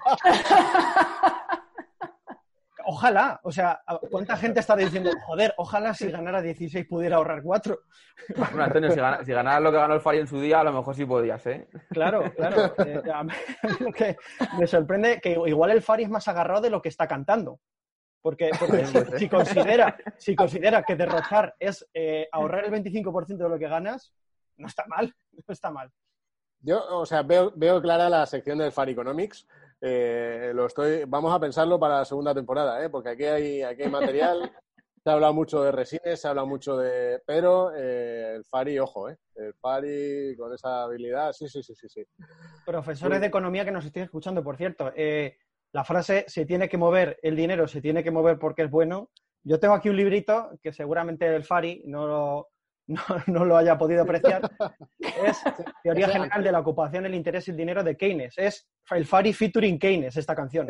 Ojalá, o sea, ¿cuánta gente está diciendo, joder, ojalá si ganara 16 pudiera ahorrar 4?
Bueno, Antonio, si, gana- si ganaras lo que ganó el Fari en su día, a lo mejor sí podías, ¿eh?
Claro, claro. Eh, a mí lo que me sorprende que igual el Fari es más agarrado de lo que está cantando. Porque, porque si, si considera, si considera que derrochar es eh, ahorrar el 25% de lo que ganas, no está mal, no está mal.
Yo, o sea, veo, veo clara la sección del Far Economics. Eh, lo estoy, vamos a pensarlo para la segunda temporada, ¿eh? porque aquí hay, aquí hay material. Se ha hablado mucho de resines, se ha hablado mucho de. Pero eh, el Fari, ojo, ¿eh? El Fari con esa habilidad, sí, sí, sí, sí. sí.
Profesores de economía que nos estén escuchando, por cierto, eh, la frase se tiene que mover, el dinero se tiene que mover porque es bueno. Yo tengo aquí un librito que seguramente el Fari no lo, no, no lo haya podido apreciar. Es Teoría General de la Ocupación, el Interés y el Dinero de Keynes. Es el Fari featuring Keynes, esta canción.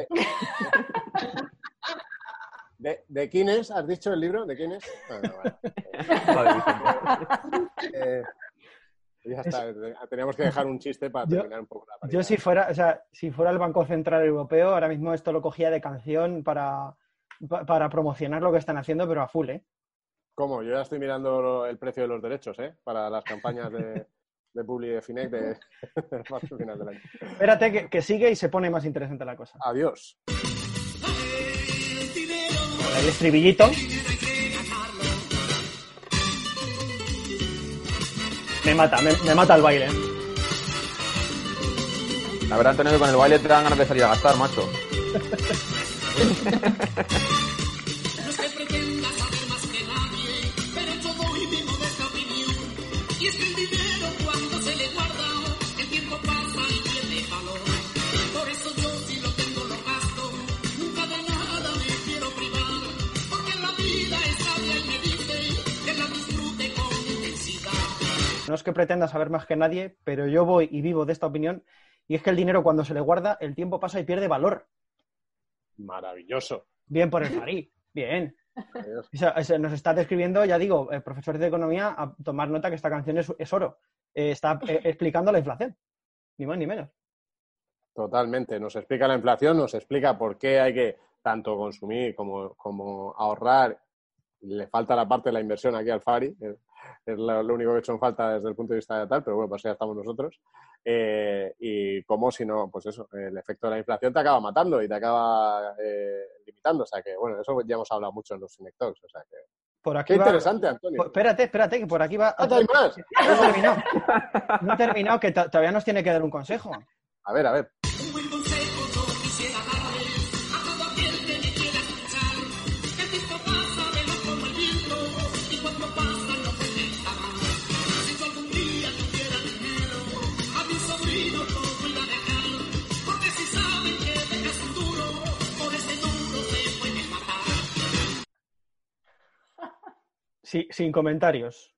¿De, de quién es? ¿Has dicho el libro? ¿De quién es? Ah, no, vale. Eh, ya está, teníamos que dejar un chiste para
Yo-
terminar un poco la
Yo si fuera, o sea, si fuera el Banco Central Europeo, ahora mismo esto lo cogía de canción para, pa- para promocionar lo que están haciendo, pero a full, ¿eh?
¿Cómo? Yo ya estoy mirando el precio de los derechos, ¿eh? Para las campañas de, de Publi y de Finec de, el final del año.
Espérate que, que sigue y se pone más interesante la cosa.
Adiós.
El estribillito. Me mata, me, me mata el baile.
La verdad, Antonio, que con el baile te dan ganas de salir a gastar, macho.
No es que pretenda saber más que nadie, pero yo
voy y vivo de esta opinión. Y es que el dinero cuando se le guarda, el tiempo pasa y pierde valor.
Maravilloso.
Bien por el Farí. Bien. Nos está describiendo, ya digo, eh, profesores de economía, a tomar nota que esta canción es, es oro. Eh, está eh, explicando la inflación. Ni más ni menos.
Totalmente. Nos explica la inflación, nos explica por qué hay que tanto consumir como, como ahorrar. Le falta la parte de la inversión aquí al Fari. Es, lo, lo único que he hecho en falta desde el punto de vista de tal, pero bueno, pues ya estamos nosotros. Eh, y cómo si no, pues eso, el efecto de la inflación te acaba matando y te acaba eh, limitando. O sea que, bueno, eso ya hemos hablado mucho en los Cinec Talks, O sea que.
Por aquí
Qué
va-
interesante, Antonio.
Por- espérate, espérate, que por aquí va.
Ah, ¿hay más?
No he terminado. No he terminado, que to- todavía nos tiene que dar un consejo.
A ver, a ver.
Sí, sin comentarios.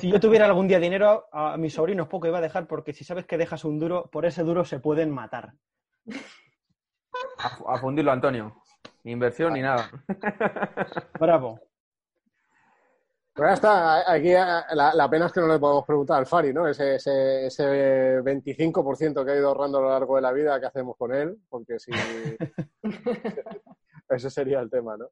Si yo tuviera algún día dinero, a mis sobrinos poco iba a dejar, porque si sabes que dejas un duro, por ese duro se pueden matar.
A, fu- a fundirlo, Antonio. Ni inversión ni nada.
Bravo.
Pues ya está, aquí eh, la, la pena es que no le podemos preguntar al Fari, ¿no? Ese, ese, ese 25% que ha ido ahorrando a lo largo de la vida, ¿qué hacemos con él? Porque si... Ese sería el tema, ¿no?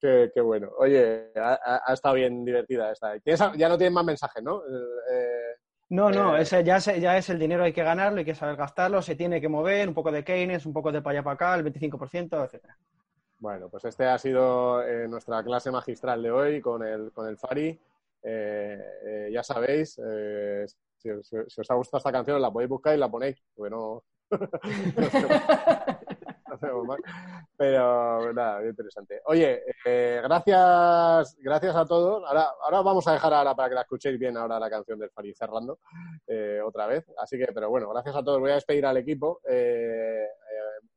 Qué, qué bueno. Oye, ha, estado bien divertida esta. ¿Tienes- ya no tienes más mensajes, ¿no? Eh,
No, no,
Eh,
ese ya, es, ya es el dinero, hay que ganarlo, hay que saber gastarlo, se tiene que mover, un poco de Keynes, un poco de para allá para acá, el 25%, etcétera.
Bueno, pues este ha sido eh, nuestra clase magistral de hoy con el, con el Fari. Eh, eh, ya sabéis, eh, si, os- si os ha gustado esta canción, la podéis buscar y la ponéis, porque no hacemos-. Pero nada, bien interesante. Oye, eh, gracias, gracias a todos. Ahora, ahora vamos a dejar ahora para que la escuchéis bien ahora la canción del Fari cerrando eh, otra vez. Así que, pero bueno, gracias a todos. Voy a despedir al equipo. Eh,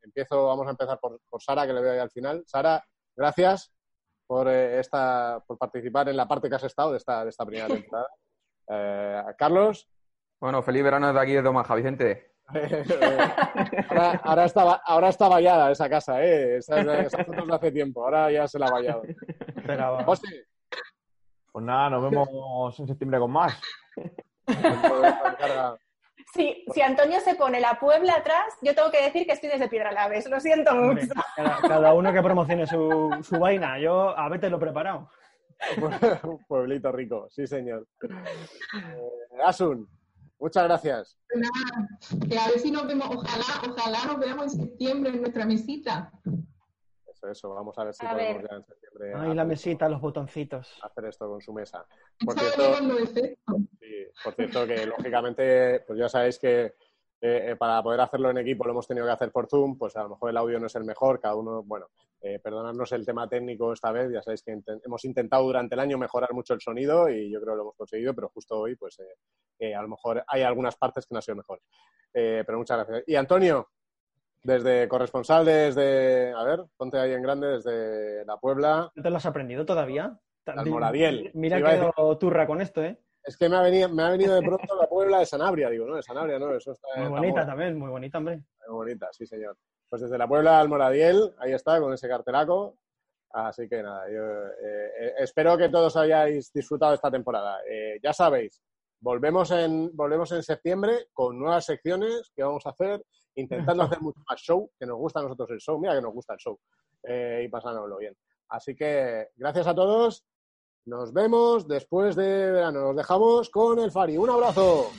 empiezo, vamos a empezar por, por Sara, que le veo ahí al final. Sara, gracias por esta, por participar en la parte que has estado de esta, de esta primera temporada. Carlos.
Bueno, feliz verano desde aquí de Omaha, Vicente.
Ahora, ahora está, ahora está vallada esa casa, ¿eh? Esas, esas fotos de hace tiempo, ahora ya se la ha vallado. José,
Pues nada, nos vemos en septiembre con más.
Sí, si Antonio se pone la Puebla atrás, yo tengo que decir que estoy desde Piedralaves. Lo siento mucho.
cada, cada uno que promocione su, su vaina. Yo a verte lo he preparado.
Un pueblito rico, sí señor. Eh, Asun, muchas gracias.
Pues nada, que a ver si nos vemos, ojalá, ojalá nos veamos en septiembre en nuestra mesita.
Eso, eso, vamos a ver si
A
podemos
ver.
ya en septiembre
Ay, la mesita, los botoncitos.
hacer esto con su mesa. Por cierto. Sí, por cierto, que lógicamente, pues ya sabéis que eh, eh, para poder hacerlo en equipo lo hemos tenido que hacer por Zoom, pues a lo mejor el audio no es el mejor, cada uno, bueno, eh, perdonadnos el tema técnico esta vez, ya sabéis que hemos intentado durante el año mejorar mucho el sonido y yo creo que lo hemos conseguido, pero justo hoy, pues eh, eh, a lo mejor hay algunas partes que no han sido mejor. Eh, pero muchas gracias. Y Antonio, desde corresponsal desde, a ver, ponte ahí en grande, desde la Puebla,
¿No te lo has aprendido todavía?
Almoradiel.
Mira que
decir-
turra con esto, ¿eh?
Es que me ha venido, me ha venido de pronto la Puebla de Sanabria, digo, ¿no? De Sanabria, ¿no? Eso está
Muy bonita también, muy bonita, hombre.
Muy bonita, sí, señor. Pues desde la Puebla al Moradiel, ahí está, con ese cartelaco. Así que nada, yo eh, eh, espero que todos hayáis disfrutado esta temporada. Eh, ya sabéis, volvemos en, volvemos en septiembre con nuevas secciones que vamos a hacer, intentando hacer mucho más show, que nos gusta a nosotros el show, mira que nos gusta el show, eh, y pasárnoslo bien. Así que gracias a todos, nos vemos después de verano. Nos dejamos con el Fari. Un abrazo.